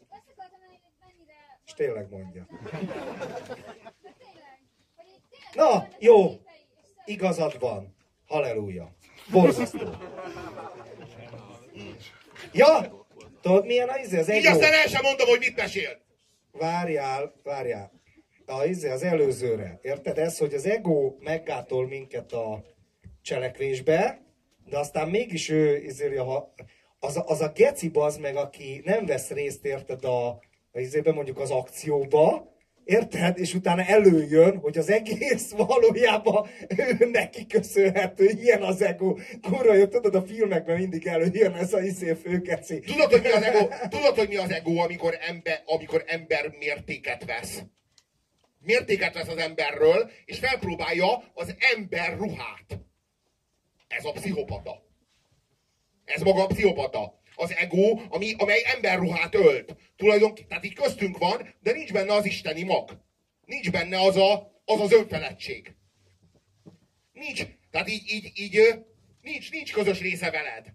akartam mondani, hogy mennyire...
És tényleg mondja. Na, jó. Igazad van. Halleluja. Borzasztó. Ja, tudod milyen az izé, az
Így
ego?
aztán el sem mondom, hogy mit mesél.
Várjál, várjál. A, izé, az előzőre. Érted? Ez, hogy az ego meggátol minket a cselekvésbe, de aztán mégis ő izéli, ha az, a- az a geci az meg, aki nem vesz részt, érted, a, a izébe, mondjuk az akcióba, Érted? És utána előjön, hogy az egész valójában ő neki köszönhető. Ilyen az ego. Kurva jó, tudod, a filmekben mindig előjön ez a izé főkeci.
Tudod, hogy mi az ego? Tudod, hogy mi az ego, amikor ember, amikor ember mértéket vesz? Mértéket vesz az emberről, és felpróbálja az ember ruhát. Ez a pszichopata. Ez maga a pszichopata. Az ego, ami, amely emberruhát ölt. Tulajdonképpen, tehát így köztünk van, de nincs benne az isteni mag. Nincs benne az a, az, az önfeledtség. Nincs. Tehát így, így, így nincs, nincs közös része veled.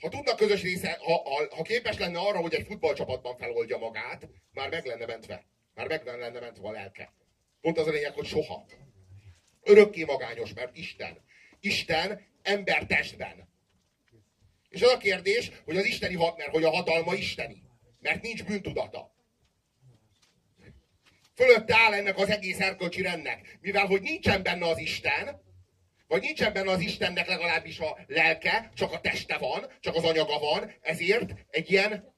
Ha tudna közös része, ha, ha, ha képes lenne arra, hogy egy futballcsapatban feloldja magát, már meg lenne mentve. Már meg lenne mentve a lelke. Pont az a lényeg, hogy soha. Örökké magányos, mert Isten. Isten ember testben. És az a kérdés, hogy az isteni hat, mert hogy a hatalma isteni. Mert nincs bűntudata. Fölötte áll ennek az egész erkölcsi rendnek. Mivel, hogy nincsen benne az Isten, vagy nincsen benne az Istennek legalábbis a lelke, csak a teste van, csak az anyaga van, ezért egy ilyen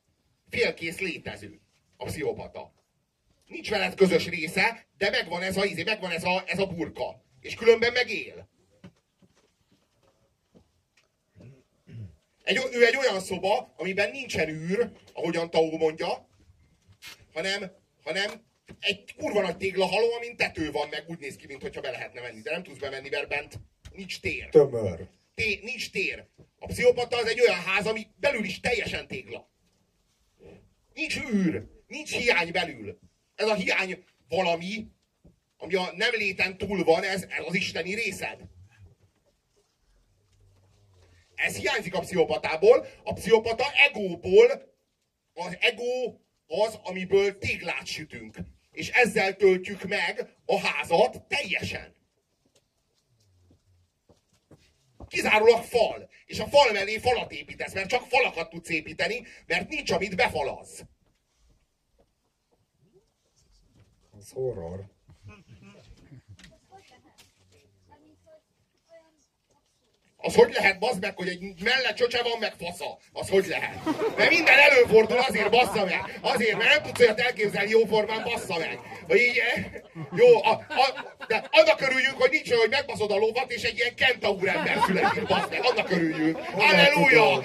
félkész létező a pszichopata. Nincs veled közös része, de megvan ez a, izé, megvan ez a, ez a burka. És különben meg Egy, ő egy olyan szoba, amiben nincsen űr, ahogyan Tao mondja, hanem, hanem egy kurva nagy téglahalom, amin tető van, meg úgy néz ki, mintha be lehetne menni, de nem tudsz bemenni, mert bent nincs tér.
Tömör.
Té, nincs tér. A pszichopata az egy olyan ház, ami belül is teljesen tégla. Nincs űr, nincs hiány belül. Ez a hiány valami, ami a nem léten túl van, ez, ez az isteni részed. Ez hiányzik a pszichopatából. A pszichopata egóból, az ego az, amiből téglát sütünk. És ezzel töltjük meg a házat teljesen. Kizárólag fal. És a fal mellé falat építesz, mert csak falakat tudsz építeni, mert nincs, amit befalaz.
Az horror.
Mármint, hogy olyan abszurd.
Az hogy lehet, bazd meg, hogy egy mellett csöcse van, meg fasza? Az hogy lehet? Mert minden előfordul, azért bassza meg. Azért, mert nem tudsz olyat elképzelni jóformán, bassza meg. Hogy így, eh, jó, a, a, de annak örüljünk, hogy nincs olyan, hogy megbaszod a lovat, és egy ilyen kentaur ember születik, basz meg. Annak örüljünk. Halleluja!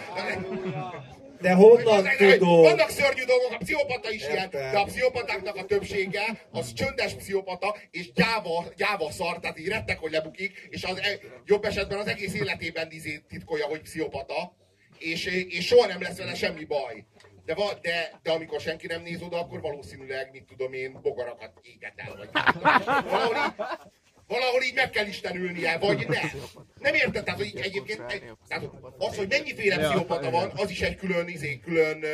De honnan tudod?
Vannak szörnyű dolgok, a pszichopata is ilyen,
Értem.
de a pszichopatáknak a többsége az csöndes pszichopata, és gyáva, gyáva szar, tehát így rettek, hogy lebukik, és az e, jobb esetben az egész életében izé titkolja, hogy pszichopata, és, és soha nem lesz vele semmi baj. De, va, de, de amikor senki nem néz oda, akkor valószínűleg, mit tudom én, bogarakat éget el, vagy. Valahol így, meg kell istenülnie, vagy nem. Nem érted? Tehát, hogy egyébként egy, tehát az, hogy mennyiféle pszichopata van, az is egy külön, izé, külön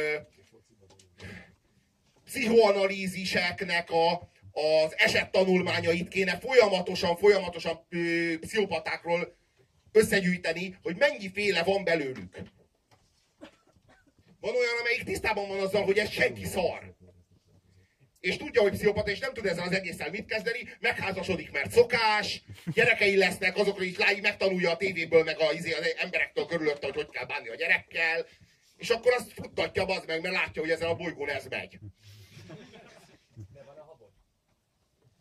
pszichoanalíziseknek a, az esettanulmányait kéne folyamatosan, folyamatosan ö, pszichopatákról összegyűjteni, hogy mennyiféle van belőlük. Van olyan, amelyik tisztában van azzal, hogy ez senki szar. És tudja, hogy pszichopata, és nem tud ezzel az egésszel mit kezdeni, megházasodik, mert szokás, gyerekei lesznek, azokra is láj, megtanulja a tévéből, meg a, izé, az emberektől körülötte, hogy hogy kell bánni a gyerekkel, és akkor azt futtatja az meg, mert látja, hogy ezen a bolygón ez megy.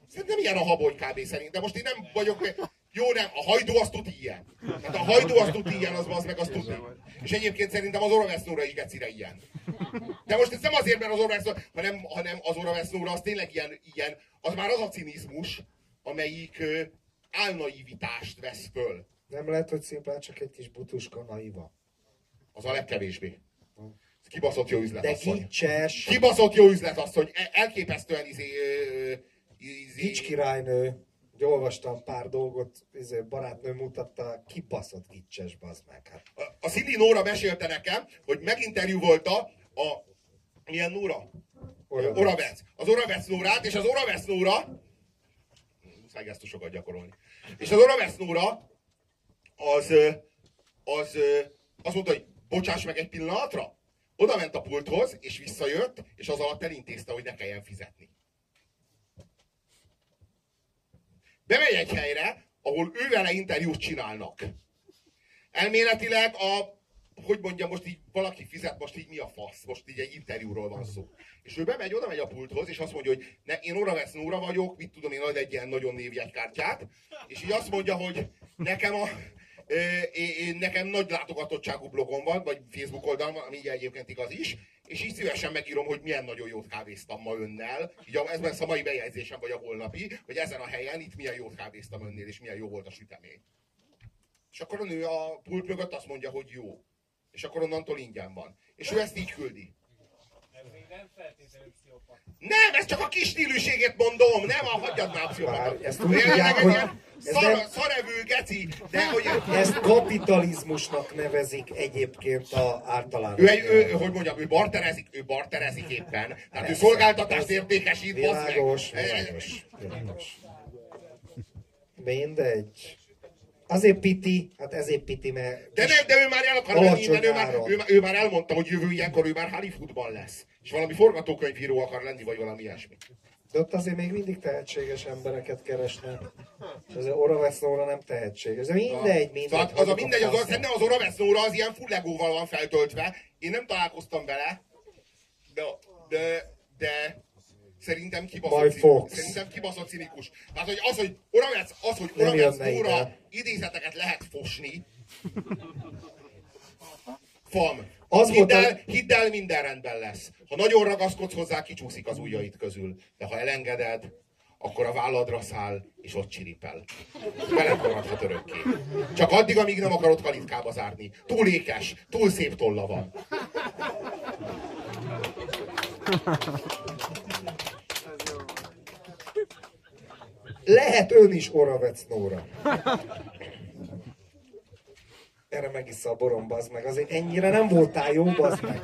Szerintem ilyen a haboly kb. szerint, de most én nem vagyok... Jó, nem, a hajdú az tud ilyen. Hát a hajdú az tud ilyen, az, az meg az tud. És egyébként szerintem az Oravesznóra is gecire ilyen. De most ez nem azért, mert az Oravesznóra, hanem, hanem az Oravesznóra az tényleg ilyen, ilyen, az már az a cinizmus, amelyik ö, álnaivitást vesz föl.
Nem lehet, hogy szimplán csak egy kis butuska naiva.
Az a legkevésbé. Kibaszott jó üzlet,
De gicses,
Kibaszott jó üzlet, asszony. E- Elképesztően izé, izé,
gics királynő, hogy olvastam pár dolgot, izé, barátnő mutatta, kibaszott gicses, bazd meg. Hát.
A- Cindy Nóra mesélte nekem, hogy meginterjú volt a, a milyen Nóra?
Oravec.
Oravec. Az Oravec Nórát, és az Oravec Nóra muszáj gesztusokat gyakorolni. És az Oravec Nóra az, az, ö, azt mondta, hogy bocsáss meg egy pillanatra, oda ment a pulthoz, és visszajött, és az alatt elintézte, hogy ne kelljen fizetni. Bemegy egy helyre, ahol ővele interjút csinálnak. Elméletileg a, hogy mondjam, most így valaki fizet, most így mi a fasz, most így egy interjúról van szó. És ő bemegy, oda megy a pulthoz, és azt mondja, hogy ne, én Oravec Nóra vagyok, mit tudom én, ad egy ilyen nagyon névjegykártyát, és így azt mondja, hogy nekem a, én, nekem nagy látogatottságú blogom van, vagy Facebook oldalam van, ami egyébként igaz is, és így szívesen megírom, hogy milyen nagyon jót kávéztam ma önnel. Így ez lesz a mai bejegyzésem, vagy a holnapi, hogy ezen a helyen itt milyen jót kávéztam önnél, és milyen jó volt a sütemény. És akkor a nő a pult mögött azt mondja, hogy jó. És akkor onnantól ingyen van. És ő ezt így küldi.
Ez még nem feltétlenül.
Nem, ez csak a kis stílűségét mondom, nem, a hagyjad már pszichopatát.
ezt úgy hívják, hogy ez
szar,
nem-
szarevő geci, de hogy
Ezt kapitalizmusnak nevezik egyébként a általános.
ő, egy, ő, hogy mondjam, ő barterezik, ő barterezik éppen. Tehát ő szolgáltatást értékesít, bassz meg.
Világos, világos, világos. Mindegy. Azért piti, hát ezért piti, mert...
De nem, de ő már el akar menni, ő már, ő, már- ő már elmondta, hogy jövő ilyenkor ő már Hollywoodban lesz. És valami forgatókönyvíró akar lenni, vagy valami ilyesmi.
De ott azért még mindig tehetséges embereket keresnek. És az Oravec Nóra nem tehetséges. De mindegy, mindegy.
Szóval az a mindegy, az, az, szerintem az Oravec Nóra az ilyen full legóval van feltöltve. Én nem találkoztam vele, de, de, de szerintem kibaszott, szerintem kibaszott cinikus. Tehát, hogy az, hogy Oravec, az, hogy
Nem
Oravec
jönne
Nóra
ide.
idézeteket lehet fosni, Fam.
Az
hidd,
volt a-
el, hidd el, minden rendben lesz. Ha nagyon ragaszkodsz hozzá, kicsúszik az ujjaid közül. De ha elengeded, akkor a válladra száll, és ott csiripel. Veled maradhat örökké. Csak addig, amíg nem akarod kalitkába zárni. Túl ékes, túl szép tolla van.
Lehet ön is Oravec Nóra. Erre megissza a borom, bazd meg. Azért ennyire nem voltál jó, bazd meg.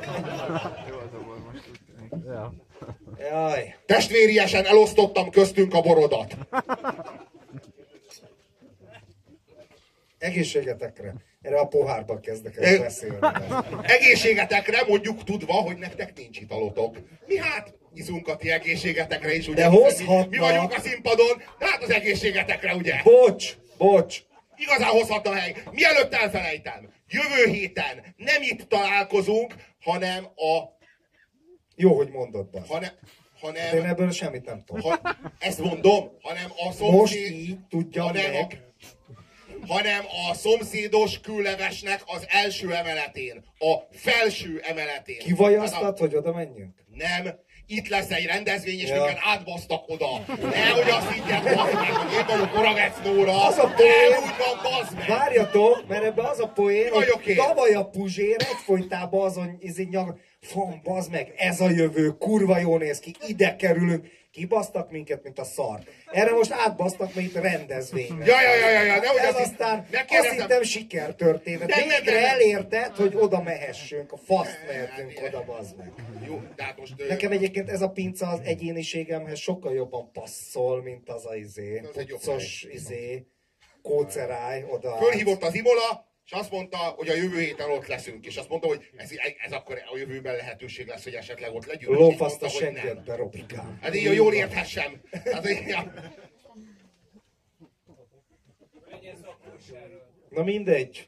Jaj.
Testvériesen elosztottam köztünk a borodat.
Egészségetekre. Erre a pohárba kezdek el beszélni.
Egészségetekre mondjuk tudva, hogy nektek nincs italotok. Mi hát izunk a ti egészségetekre is, ugye?
De hozhatnak.
Mi, vagyunk a színpadon, hát az egészségetekre, ugye?
Bocs, bocs.
Igazán hozhatna hely. Mielőtt elfelejtem, jövő héten nem itt találkozunk, hanem a...
Jó, hogy mondod, bazd.
Hanem,
Én
hanem,
ebből semmit nem tudom.
ha, ezt mondom, hanem a
Most
szomszéd...
így tudja
hanem,
meg.
hanem a szomszédos kőlevesnek az első emeletén, a felső emeletén. Tehát
Kivajasztad, hogy oda menjünk?
a- Nem, itt lesz egy rendezvény, és
Ja.
minket átbasztak oda. Nehogy azt bazd meg, hogy én vagyok Oravec Nóra.
Az a poén-
úgy van, bazd meg.
Várjatok, mert ebbe az a poén, hogy tavaly a Puzsér egyfolytában azon izé nyag, fom, bazd meg, ez a jövő, kurva jó néz ki, ide kerülünk, kibasztak minket, mint a szar. Erre most átbasztak, mint rendezvény.
Ja, ja, ja, ja, ja, nehogy
Ez
azt
aztán
ne
azt hittem sikertörténet. Végre
nem, nem.
elérted, hogy oda mehessünk, a faszt mehetünk oda, bazd meg.
Jó, tehát most...
Nekem egyébként ez a pinca az egyéniségemhez sokkal jobban passzol, mint az a izé, puccos izé, kóceráj oda.
Fölhívott az Imola, és azt mondta, hogy a jövő héten ott leszünk. És azt mondta, hogy ez, ez akkor a jövőben lehetőség lesz, hogy esetleg ott legyünk.
Lófaszt a
nem.
seggedbe, Robikám.
Hát így jól érthessem. Hát, ja.
Na mindegy.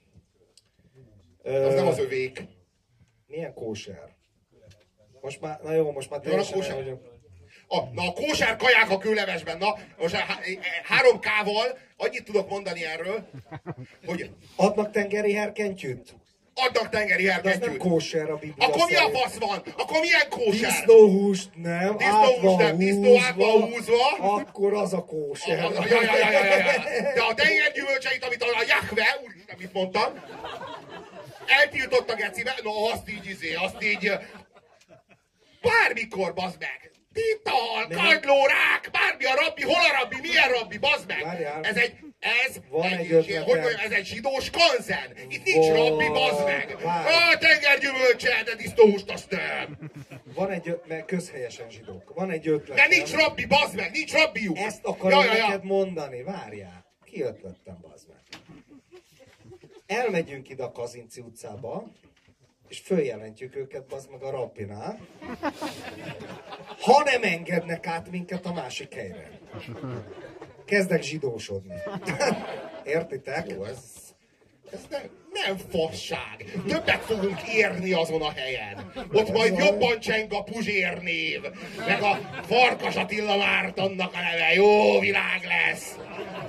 Az nem az övék.
Milyen kóser? Most már, na jó, most már
Van a
teljesen
kóser? A, na a kósár kaják a kőlevesben, na, most há, három kával annyit tudok mondani erről, hogy
Adnak tengeri herkentyűt?
adnak tengeri
De az nem
herkentyűt.
kóser a biblia
Akkor mi a fasz van? Akkor milyen kósár?
Disznóhúst nem,
Disznóhúst nem, disznó át van
húzva. Akkor az a kóser.
Ja, ja, ja, ja, ja, ja. De a tengergyümölcseit, amit a Jahve, úristen, mit mondtam, eltiltott a gecibe, no azt így izé, azt így, bármikor, bazd meg. Tital, kagylórák, bármi a rabbi, hol a rabbi, milyen rabbi, bazd meg.
Várjál.
Ez egy, ez
Van
egy,
egy
hogy mondjam, ez egy zsidós kanzen. Itt nincs
Van.
rabbi, bazd meg.
Várj.
A tengergyümölcse, de disznóhúst azt nem.
Van egy, mert közhelyesen zsidók. Van egy ötlet.
De nincs rabbi, bazd meg, nincs rabbiuk.
Ezt akarom
ja, ja, ja.
neked mondani, várjál. Ki ötlettem, bazd meg. Elmegyünk ide a Kazinci utcába, és följelentjük őket, bazd meg a rabbinál. Ha nem engednek át minket a másik helyre. Kezdek zsidósodni. Értitek?
Jó, ez, ez nem, nem fasság. Többet fogunk érni azon a helyen. Ott majd jobban cseng a Puzsér név, meg a Farkas Attila Mártonnak a neve. Jó világ lesz.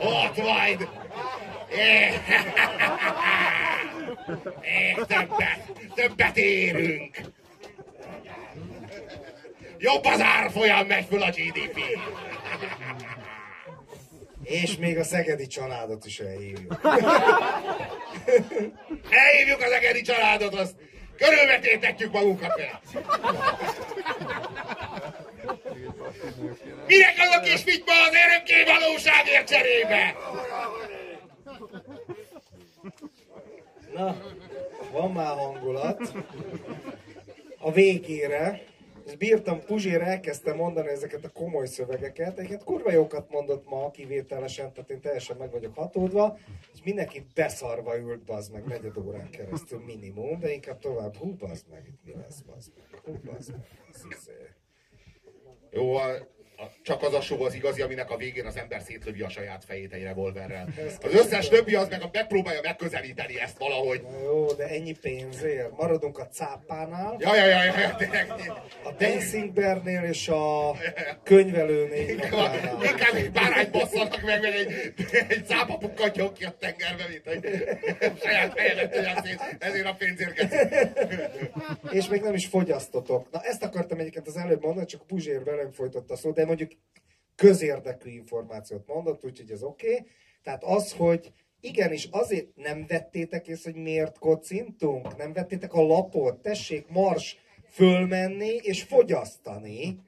Ott majd... É, többet, többet érünk. Jobb az árfolyam megy föl a GDP.
És még a szegedi családot is elhívjuk.
Elhívjuk az egeri családot, azt körülvetétetjük magunkat vele. Mire kell a kis fitma az örökké valóságért cserébe?
Na, van már hangulat. A végére, és bírtam, Puzsér elkezdte mondani ezeket a komoly szövegeket, egyébként kurva jókat mondott ma kivételesen, tehát én teljesen meg vagyok hatódva, és mindenki beszarva ült, bazd meg, negyed órán keresztül minimum, de inkább tovább, hú, bazd meg, itt mi lesz, bazd meg, hú, bazd meg, ez izé.
Jó, Csak az a show az igazi, aminek a végén az ember szétlövi a saját fejét egy revolverrel. Az összes többi az meg megpróbálja megközelíteni ezt valahogy.
Na jó, de ennyi pénzért. Maradunk a cápánál,
Ja, ja, ja, ja, tényleg.
a Dancing Bear-nél és a könyvelőnél.
Inkább egy bárányt basszanak meg, meg egy, egy cápa pukkantjon ki a tengerbe, mint hogy saját szét, ezért a pénzért kezd.
És még nem is fogyasztotok. Na ezt akartam egyébként az előbb mondani, csak Puzsér velem folytatta a szót, mondjuk közérdekű információt mondott, úgyhogy ez oké. Okay. Tehát az, hogy igenis azért nem vettétek észre, hogy miért kocintunk? Nem vettétek a lapot? Tessék, mars fölmenni és fogyasztani.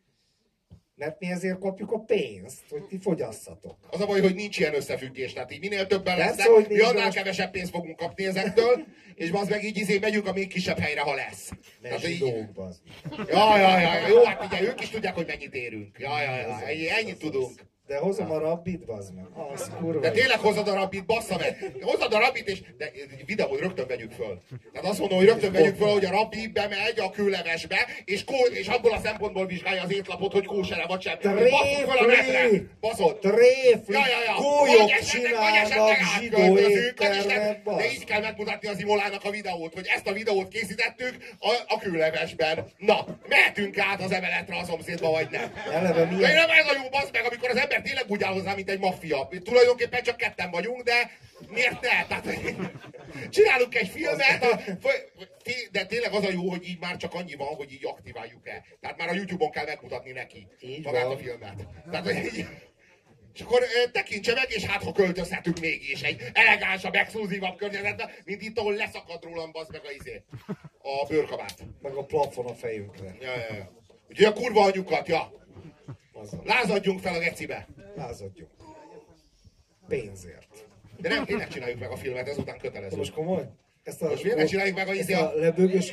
Mert mi ezért kapjuk a pénzt, hogy ti fogyasszatok.
Az a baj, hogy nincs ilyen összefüggés, tehát így minél többen
Persze,
lesznek,
hogy
mi annál
most-
kevesebb pénzt fogunk kapni ezektől, és az meg így izé megyünk a még kisebb helyre, ha lesz. Hogy így-
zsidók, bazd.
Ja, ja, ja, jó, hát ugye ők is tudják, hogy mennyit érünk. Ja, ja, ja, ennyi, ennyit tudunk.
De hozom a rabbit, bazd meg. Az kurva.
De tényleg hozod a rabit, bassza meg. Hozod a rabit, és de videót rögtön vegyük föl. Tehát azt mondom, hogy rögtön vegyük föl, hogy a rabbi bemegy a kőlevesbe, és, kó, és abból a szempontból vizsgálja az étlapot, hogy kósere vagy sem.
Tréfli!
Baszod!
Tréfli!
Ja, ja, ja.
Gólyok csinálnak zsidó
De így kell megmutatni az Imolának a videót, hogy ezt a videót készítettük a, a kőlevesben. Na, mehetünk át az emeletre a szomszédba, vagy nem?
Eleve
De
milyen...
nem ez a jó basz meg, amikor az ember tényleg úgy áll hozzá, mint egy maffia. Tulajdonképpen csak ketten vagyunk, de miért ne? Tehát, csinálunk egy filmet, a, de tényleg az a jó, hogy így már csak annyi van, hogy így aktiváljuk-e. Tehát már a YouTube-on kell megmutatni neki
Így
magát
van.
a filmet. Tehát, hogy így, és akkor ö, tekintse meg, és hát ha költözhetünk mégis egy elegánsabb, exkluzívabb környezetbe, mint itt, ahol leszakad rólam, bazd meg a izé. A bőrkabát.
Meg a plafon a fejünkre.
Ja, ja, ja. Ugye a kurva anyukat, ja.
Azzal.
Lázadjunk fel a gecibe.
Lázadjunk. Pénzért.
De nem, tényleg csináljuk meg a filmet, ezután kötelező.
most komoly? Ezt a,
Most miért ne csináljuk meg a
ezt
izé
a
a...
lebőgös...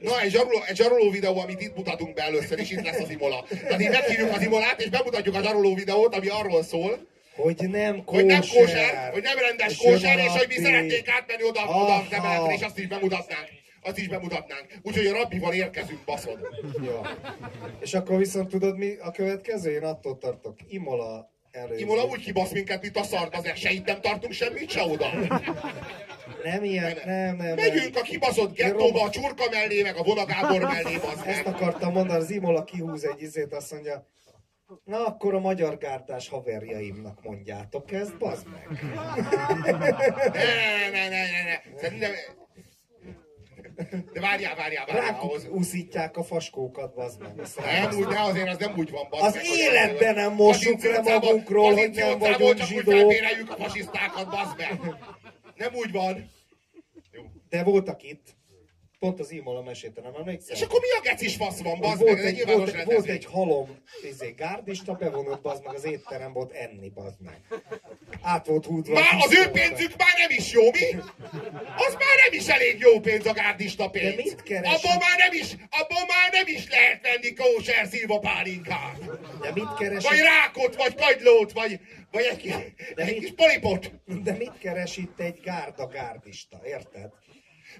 Na, egy zsaroló, egy zsaroló videó, amit itt mutatunk be először, és itt lesz az Imola. Tehát így meghívjuk az Imolát, és bemutatjuk a zsaroló videót, ami arról szól,
Hogy nem kóser.
hogy nem kóser, hogy nem rendes kóser, és hogy mi szeretnénk átmenni oda, oda az emeletre, és azt is bemutatnánk. Azt is bemutatnánk. Úgyhogy a rabbival érkezünk, baszod.
Ja. És akkor viszont tudod mi a következő? Én attól tartok. Imola előző.
Imola úgy kibasz minket, mint a szart, azért se itt nem tartunk semmit, se oda.
Nem ilyen, nem, nem, nem.
Megyünk a kibaszott gettóba, a csurka mellé, meg a vonagábor mellé, bazd
Ezt akartam mondani, az Imola kihúz egy izét, azt mondja, na akkor a magyar gárdás haverjaimnak mondjátok ezt, bazd meg.
Ne, ne, ne, ne, ne. Szerintem... De várjál, várjál, várjál.
Rákuk
Ahhoz...
úszítják a faskókat, bazd meg.
Nem, úgy, de azért az nem úgy van, bazd
Az
meg,
életben nem mossuk le magunkról, hogy nem vagyunk
csak úgy
zsidók.
felbéreljük a fasisztákat, bazd meg. Nem úgy van.
De voltak itt, pont az Imola mesélte, nem emlékszel?
És akkor mi a gecis fasz van, bazd
volt,
meg? Egy
egy, volt, volt
rendezvény.
egy halom izé, gárdista, bevonult bazd meg az étterem volt enni, bazd meg. Át volt húzva.
Már az ő pénzük már nem is jó, mi? Az már nem is elég jó pénz a gárdista pénz.
De mit keresik?
Abból már nem is, abból már nem is lehet venni kóser szilva pálinkát.
De mit keres,
Vagy rákot, vagy kagylót, vagy, vagy egy,
De
egy
mit-
kis polipot.
de mit keres itt egy gárda gárdista, érted?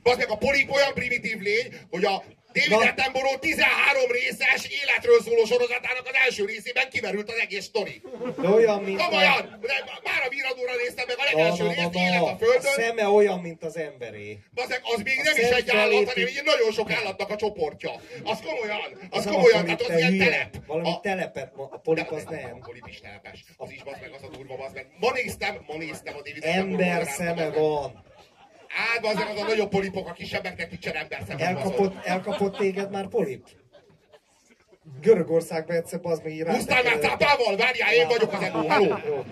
Bazd meg a polip olyan primitív lény, hogy a David. Attenborough 13 részes életről szóló sorozatának az első részében kimerült az egész sztori.
De olyan, mint
Komolyan! De már a viradóra néztem meg a legelső részt, élet a
A
földön.
szeme olyan, mint az emberé.
Bazeg, az még
A
nem is egy állat, hanem egy nagyon sok állatnak a csoportja. Az komolyan, az,
nem
komolyan,
a
tehát az ilyen telep.
Valami
A-
telepet, a polip az nem.
A polip is telepes. Az is, bazd meg, az a durva, bazd meg. Ma néztem, ma néztem a David
Ember szeme van.
Á, meg, az a nagyobb polipok, a kisebbeknek nincsen ember szeme. bazd.
Elkapott, elkapott téged már polip? Görögországban egyszer az még így
Húztál már cápával? Várjál, én vagyok az. Halló?
Jó.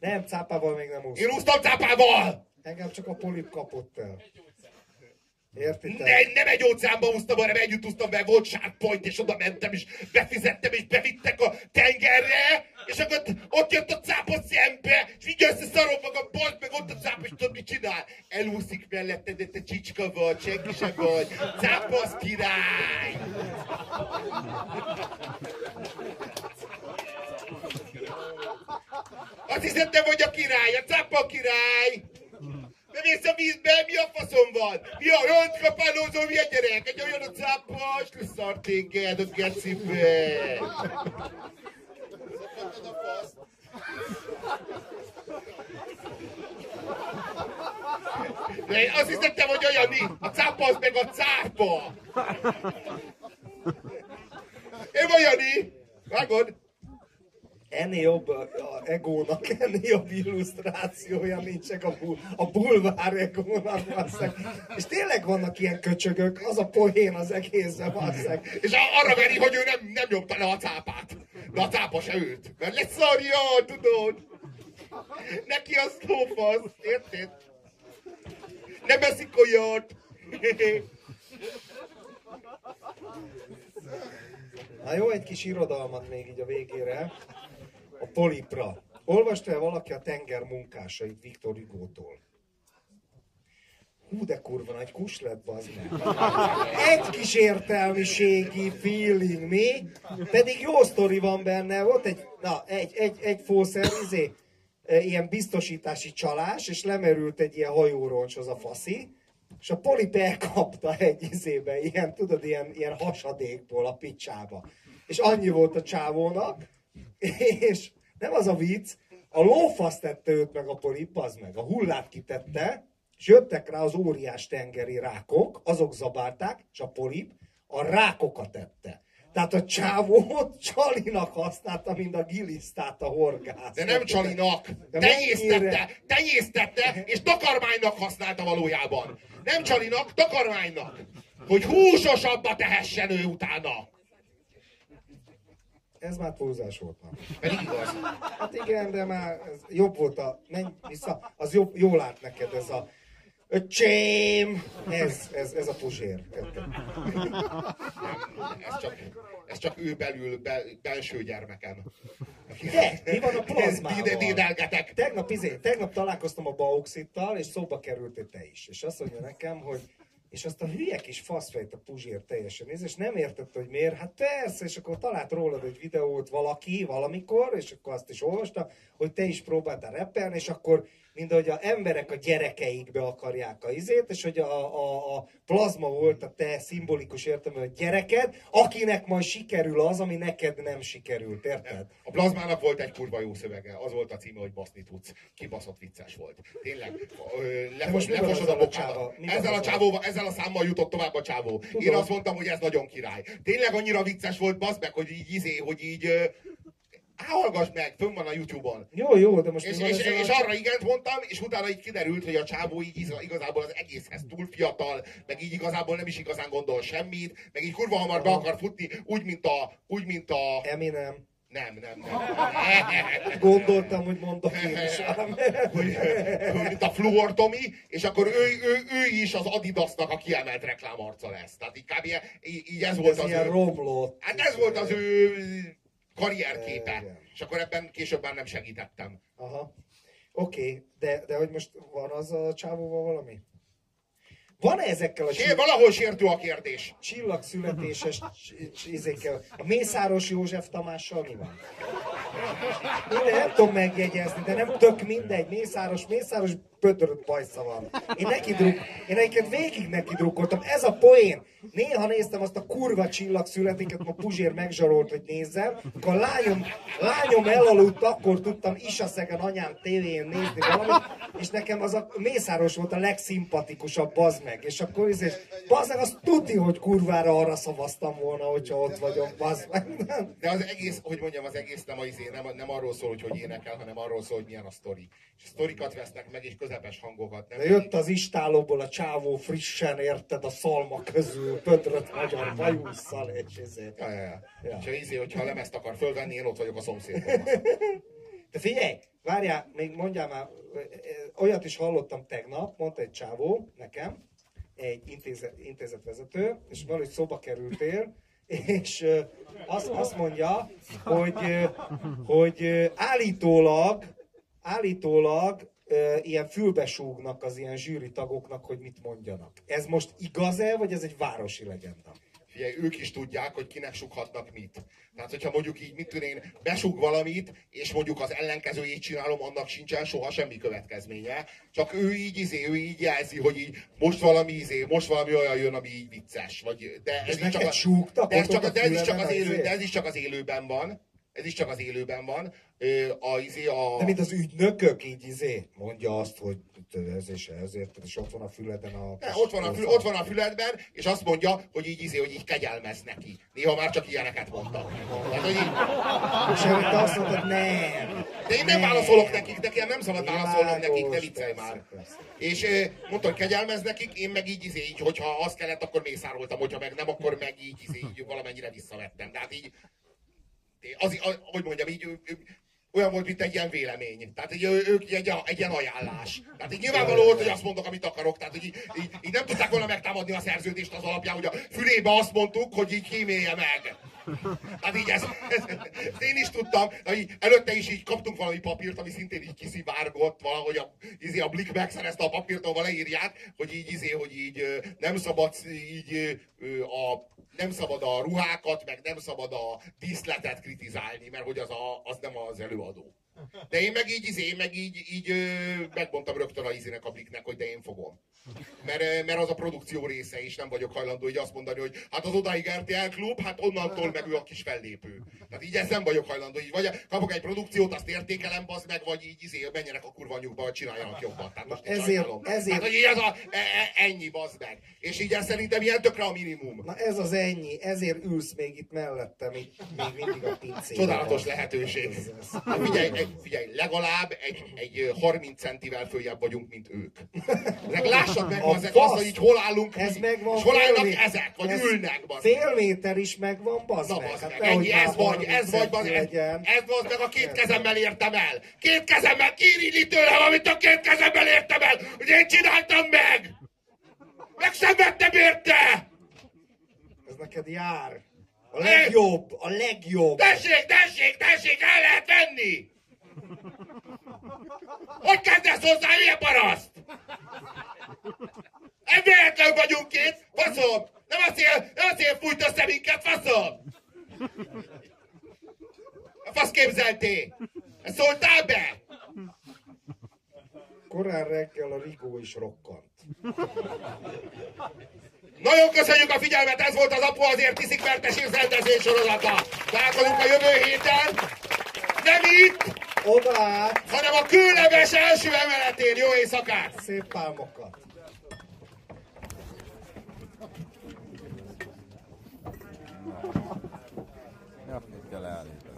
Nem, cápával még nem úsz.
Én húztam cápával!
Engem csak a polip kapott el. Értitek?
Ne, nem egy óceánba úsztam, hanem együtt úsztam, mert volt sharkpoint, és oda mentem, és befizettem, és bevittek a tengerre, és akkor ott jött a cápa szembe, és így összeszarom magam, bazd meg ott a cápa, és tudod, mit csinál? Elúszik melletted, de te csicska vagy, senki sem vagy. Cápa az király! Azt hiszed, te vagy a király, a cápa a király! Nem Belemész a vízbe, mi a faszom van? Mi a önt kapálózó, mi a gyerek? Egy olyan a cápas, leszart téged a gecibe. Szokhattad a faszt? De én azt hiszem, hogy olyan nincs. A cápa az meg a cápa. Én vagy Jani? Vágod?
Ennél jobb a, egónak, ennél jobb illusztrációja nincs csak a, bul, a bulvár egónak, basszeg. És tényleg vannak ilyen köcsögök, az a poén az egészben, basszeg.
És arra veri, hogy ő nem, nem nyomta le a cápát. De a cápa se őt. Mert leszarja, tudod? Neki az lófasz, érted? Nem eszik olyat.
Na jó, egy kis irodalmat még így a végére. A polipra. Olvasta el valaki a tenger munkásait Viktor Hugo-tól? Hú, de kurva nagy kus lett, bazd. Egy kis értelmiségi feeling, mi? Pedig jó sztori van benne, volt egy, na, egy, egy, egy fószer, izé, e, ilyen biztosítási csalás, és lemerült egy ilyen hajóroncshoz a faszi, és a polip elkapta egy izébe, ilyen, tudod, ilyen, ilyen hasadékból a picsába. És annyi volt a csávónak, és nem az a vicc, a lófasz tette őt meg a polip, az meg, a hullát kitette, és jöttek rá az óriás tengeri rákok, azok zabálták, és a polip a rákokat tette. Tehát a csávót csalinak használta, mint a gilisztát a horgász.
De nem csalinak, tenyésztette, tenyésztette, és takarmánynak használta valójában. Nem csalinak, takarmánynak. Hogy húsosabba tehessen ő utána.
Ez már túlzás volt már.
Pedig igaz.
Hát igen, de már ez jobb volt a... Menj vissza, az jobb, jól lát neked ez a... Öcsém! Ez, ez, ez a puzsér.
Ez csak, ez csak ő belül, bel, belső gyermekem.
De, mi van a plazmával?
Déde- Dédelgetek.
Tegnap, izé, tegnap találkoztam a Bauxittal, és szóba kerültél te is. És azt mondja nekem, hogy és azt a hülye kis faszfejt a Puzsér teljesen néz, és nem értette, hogy miért. Hát persze, és akkor talált rólad egy videót valaki valamikor, és akkor azt is olvasta, hogy te is próbáltál rappelni, és akkor mint hogy a emberek a gyerekeikbe akarják a izét, és hogy a, a, a plazma volt a te szimbolikus értelme, a gyereked, akinek majd sikerül az, ami neked nem sikerült, érted?
A plazmának volt egy kurva jó szövege, az volt a címe, hogy baszni tudsz. Kibaszott vicces volt. Tényleg, lefos, lefosod a
a csávó?
bokádat.
Mi van
Ezzel a csávóval, ezzel a számmal jutott tovább a csávó. Én azt mondtam, hogy ez nagyon király. Tényleg annyira vicces volt, bazd meg, hogy így izé, hogy így... hallgass meg, fönn van a Youtube-on.
Jó, jó, de most
És, és, és
csávó?
arra igent mondtam, és utána így kiderült, hogy a csávó így igazából az egészhez túl fiatal, meg így igazából nem is igazán gondol semmit, meg így kurva hamar be akar futni, úgy, mint a... Úgy, mint a...
Eminem.
Nem, nem, nem.
Gondoltam, hogy mondok én is.
hogy, hogy mint a Fluor Tomi, és akkor ő, ő, ő is az Adidasnak a kiemelt reklámarca lesz. Tehát így kb. így, így ez volt
Ez
az
ilyen
ő...
romlott.
Hát ez volt az ő karrierképe.
Igen.
És akkor ebben később már nem segítettem.
Aha. Oké, de, de hogy most van az a csávóval valami? Van-e ezekkel a
És
csill-
valahol sértő a kérdés.
csillagszületéses cs- cs- izékkel? A Mészáros József Tamással mi van? Én nem tudom megjegyezni, de nem tök mindegy. Mészáros, Mészáros pötörött bajsza van. Én neki druk, én egyébként végig neki drukkoltam. Ez a poén. Néha néztem azt a kurva csillagszületéket, ma Puzsér megzsarolt, hogy nézzem. Akkor a lányom, lányom elaludt, akkor tudtam Isaszegen anyám tévén nézni valamit, és nekem az a Mészáros volt a legszimpatikusabb, bazd meg. És akkor is, és bazd meg, azt tudni, hogy kurvára arra szavaztam volna, hogyha ott vagyok, bazd meg.
De az egész, hogy mondjam, az egész nem, az izé, nem, nem arról szól, hogy hogy énekel, hanem arról szól, hogy milyen a sztori. És a sztorikat vesznek meg, és közepes hangokat. Nem
De jött az istálóból a csávó frissen, érted, a szalma közül, pötrött magyar bajusszal, és ezért.
Ja, ja, ja.
Ja.
És izé, hogyha lemezt akar fölvenni, én ott vagyok a szomszédban.
De figyelj, várjál, még mondjál már, olyat is hallottam tegnap, mondta egy csávó nekem, egy intézet, intézetvezető, és valahogy szóba kerültél, és azt, azt mondja, hogy, hogy állítólag, állítólag ilyen fülbesúgnak az ilyen zsűri tagoknak, hogy mit mondjanak. Ez most igaz-e, vagy ez egy városi legenda?
Figyelj, ők is tudják, hogy kinek sughatnak mit. Tehát, hogyha mondjuk így, mit tudom én, besug valamit, és mondjuk az ellenkezőjét csinálom, annak sincsen soha semmi következménye. Csak ő így izé, ő így jelzi, hogy így most valami izé, most valami olyan jön, ami így vicces. Vagy, de ez, is csak, a,
súgtak
de ez, csak, de ez is csak az élő, de ez is csak az élőben van. Ez is csak az élőben van. A, izé, a,
De mint az ügynökök így izé, mondja azt, hogy ez és ezért, és ott van a füleden a...
Ne, ott, van a fül, ott van a füledben, és azt mondja, hogy így izé, hogy így kegyelmez neki. Néha már csak ilyeneket mondtak. Tehát, hogy így,
És erre te azt mondtad, nem.
de én nem válaszolok nekik, nekem nem szabad válaszolnom nekik, ne viccelj már.
persze.
És mondta, hogy kegyelmez nekik, én meg így, izé, így hogyha azt kellett, akkor mészároltam, hogyha meg nem, akkor meg így, izé, így valamennyire visszavettem. De hát így, az, az, hogy mondjam, így ő- ő- olyan volt, mint egy ilyen vélemény. Tehát így, ő- ők egy, egy ilyen ajánlás. Tehát így nyilvánvaló volt, hogy azt mondok, amit akarok. Tehát így, így, így nem tudták volna megtámadni a szerződést az alapján, hogy a fülébe azt mondtuk, hogy így kímélje meg. Hát így ez, ez, ezt én is tudtam, így, előtte is így kaptunk valami papírt, ami szintén így kiszivárgott valahogy a, izé, a Blik megszerezte a papírt, ahol leírják, hogy így, izé, hogy így nem szabad így a nem szabad a ruhákat, meg nem szabad a díszletet kritizálni, mert hogy az, a, az nem az előadó. De én meg így, izé, én meg így, így megmondtam rögtön a izének a bliknek, hogy de én fogom. Mert, mert az a produkció része, és nem vagyok hajlandó így azt mondani, hogy hát az odáig RTL klub, hát onnantól meg ő a kis fellépő. Tehát így ezt nem vagyok hajlandó. Így vagy kapok egy produkciót, azt értékelem, bazd meg, vagy így izé, menjenek a kurva anyjukba, vagy csináljanak jobban. Tehát most
ezért- ezért-
Tehát, hogy így ez a, e, e, ennyi, bazd meg. És így ez szerintem ilyen tökre a minimum.
Na ez az ennyi, ezért ülsz még itt mellettem, itt még mindig a pincében.
Csodálatos lehetőség. Hát figyelj, egy, figyelj, legalább egy, egy ö, 30 centivel följebb vagyunk, mint ők. Meg lássad meg,
A
ezek
fasz!
azt, hogy így hol állunk,
Ez
mi,
megvan.
és hol állnak
mé-
ezek, vagy
ez
ülnek, bazd
Fél méter is megvan, bazd
Na, bazd
Hát
meg, ennyi, ez vagy,
30
ez vagy, bazd, ez, ez bazd meg, a két kezemmel értem el. Két kezemmel kirilli tőlem, amit a két kezemmel értem el, hogy én csináltam meg. Megszenvedtem érte!
Ez neked jár. A legjobb, a legjobb.
Tessék, tessék, tessék, el lehet venni! Hogy kezdesz hozzá, ilyen paraszt? Véletlenül vagyunk itt, faszom! Nem a szél, nem a szél fújt össze minket, faszom! A fasz képzelté! Ezt szóltál be?
Korán reggel a Rigó is rokkant.
Nagyon köszönjük a figyelmet, ez volt az Apu azért tiszik mertes rendezvény sorozata. Találkozunk a jövő héten. Nem itt,
Oda át,
hanem a különleges első emeletén. Jó éjszakát!
szép pálmokat.
Napnit kell állítani.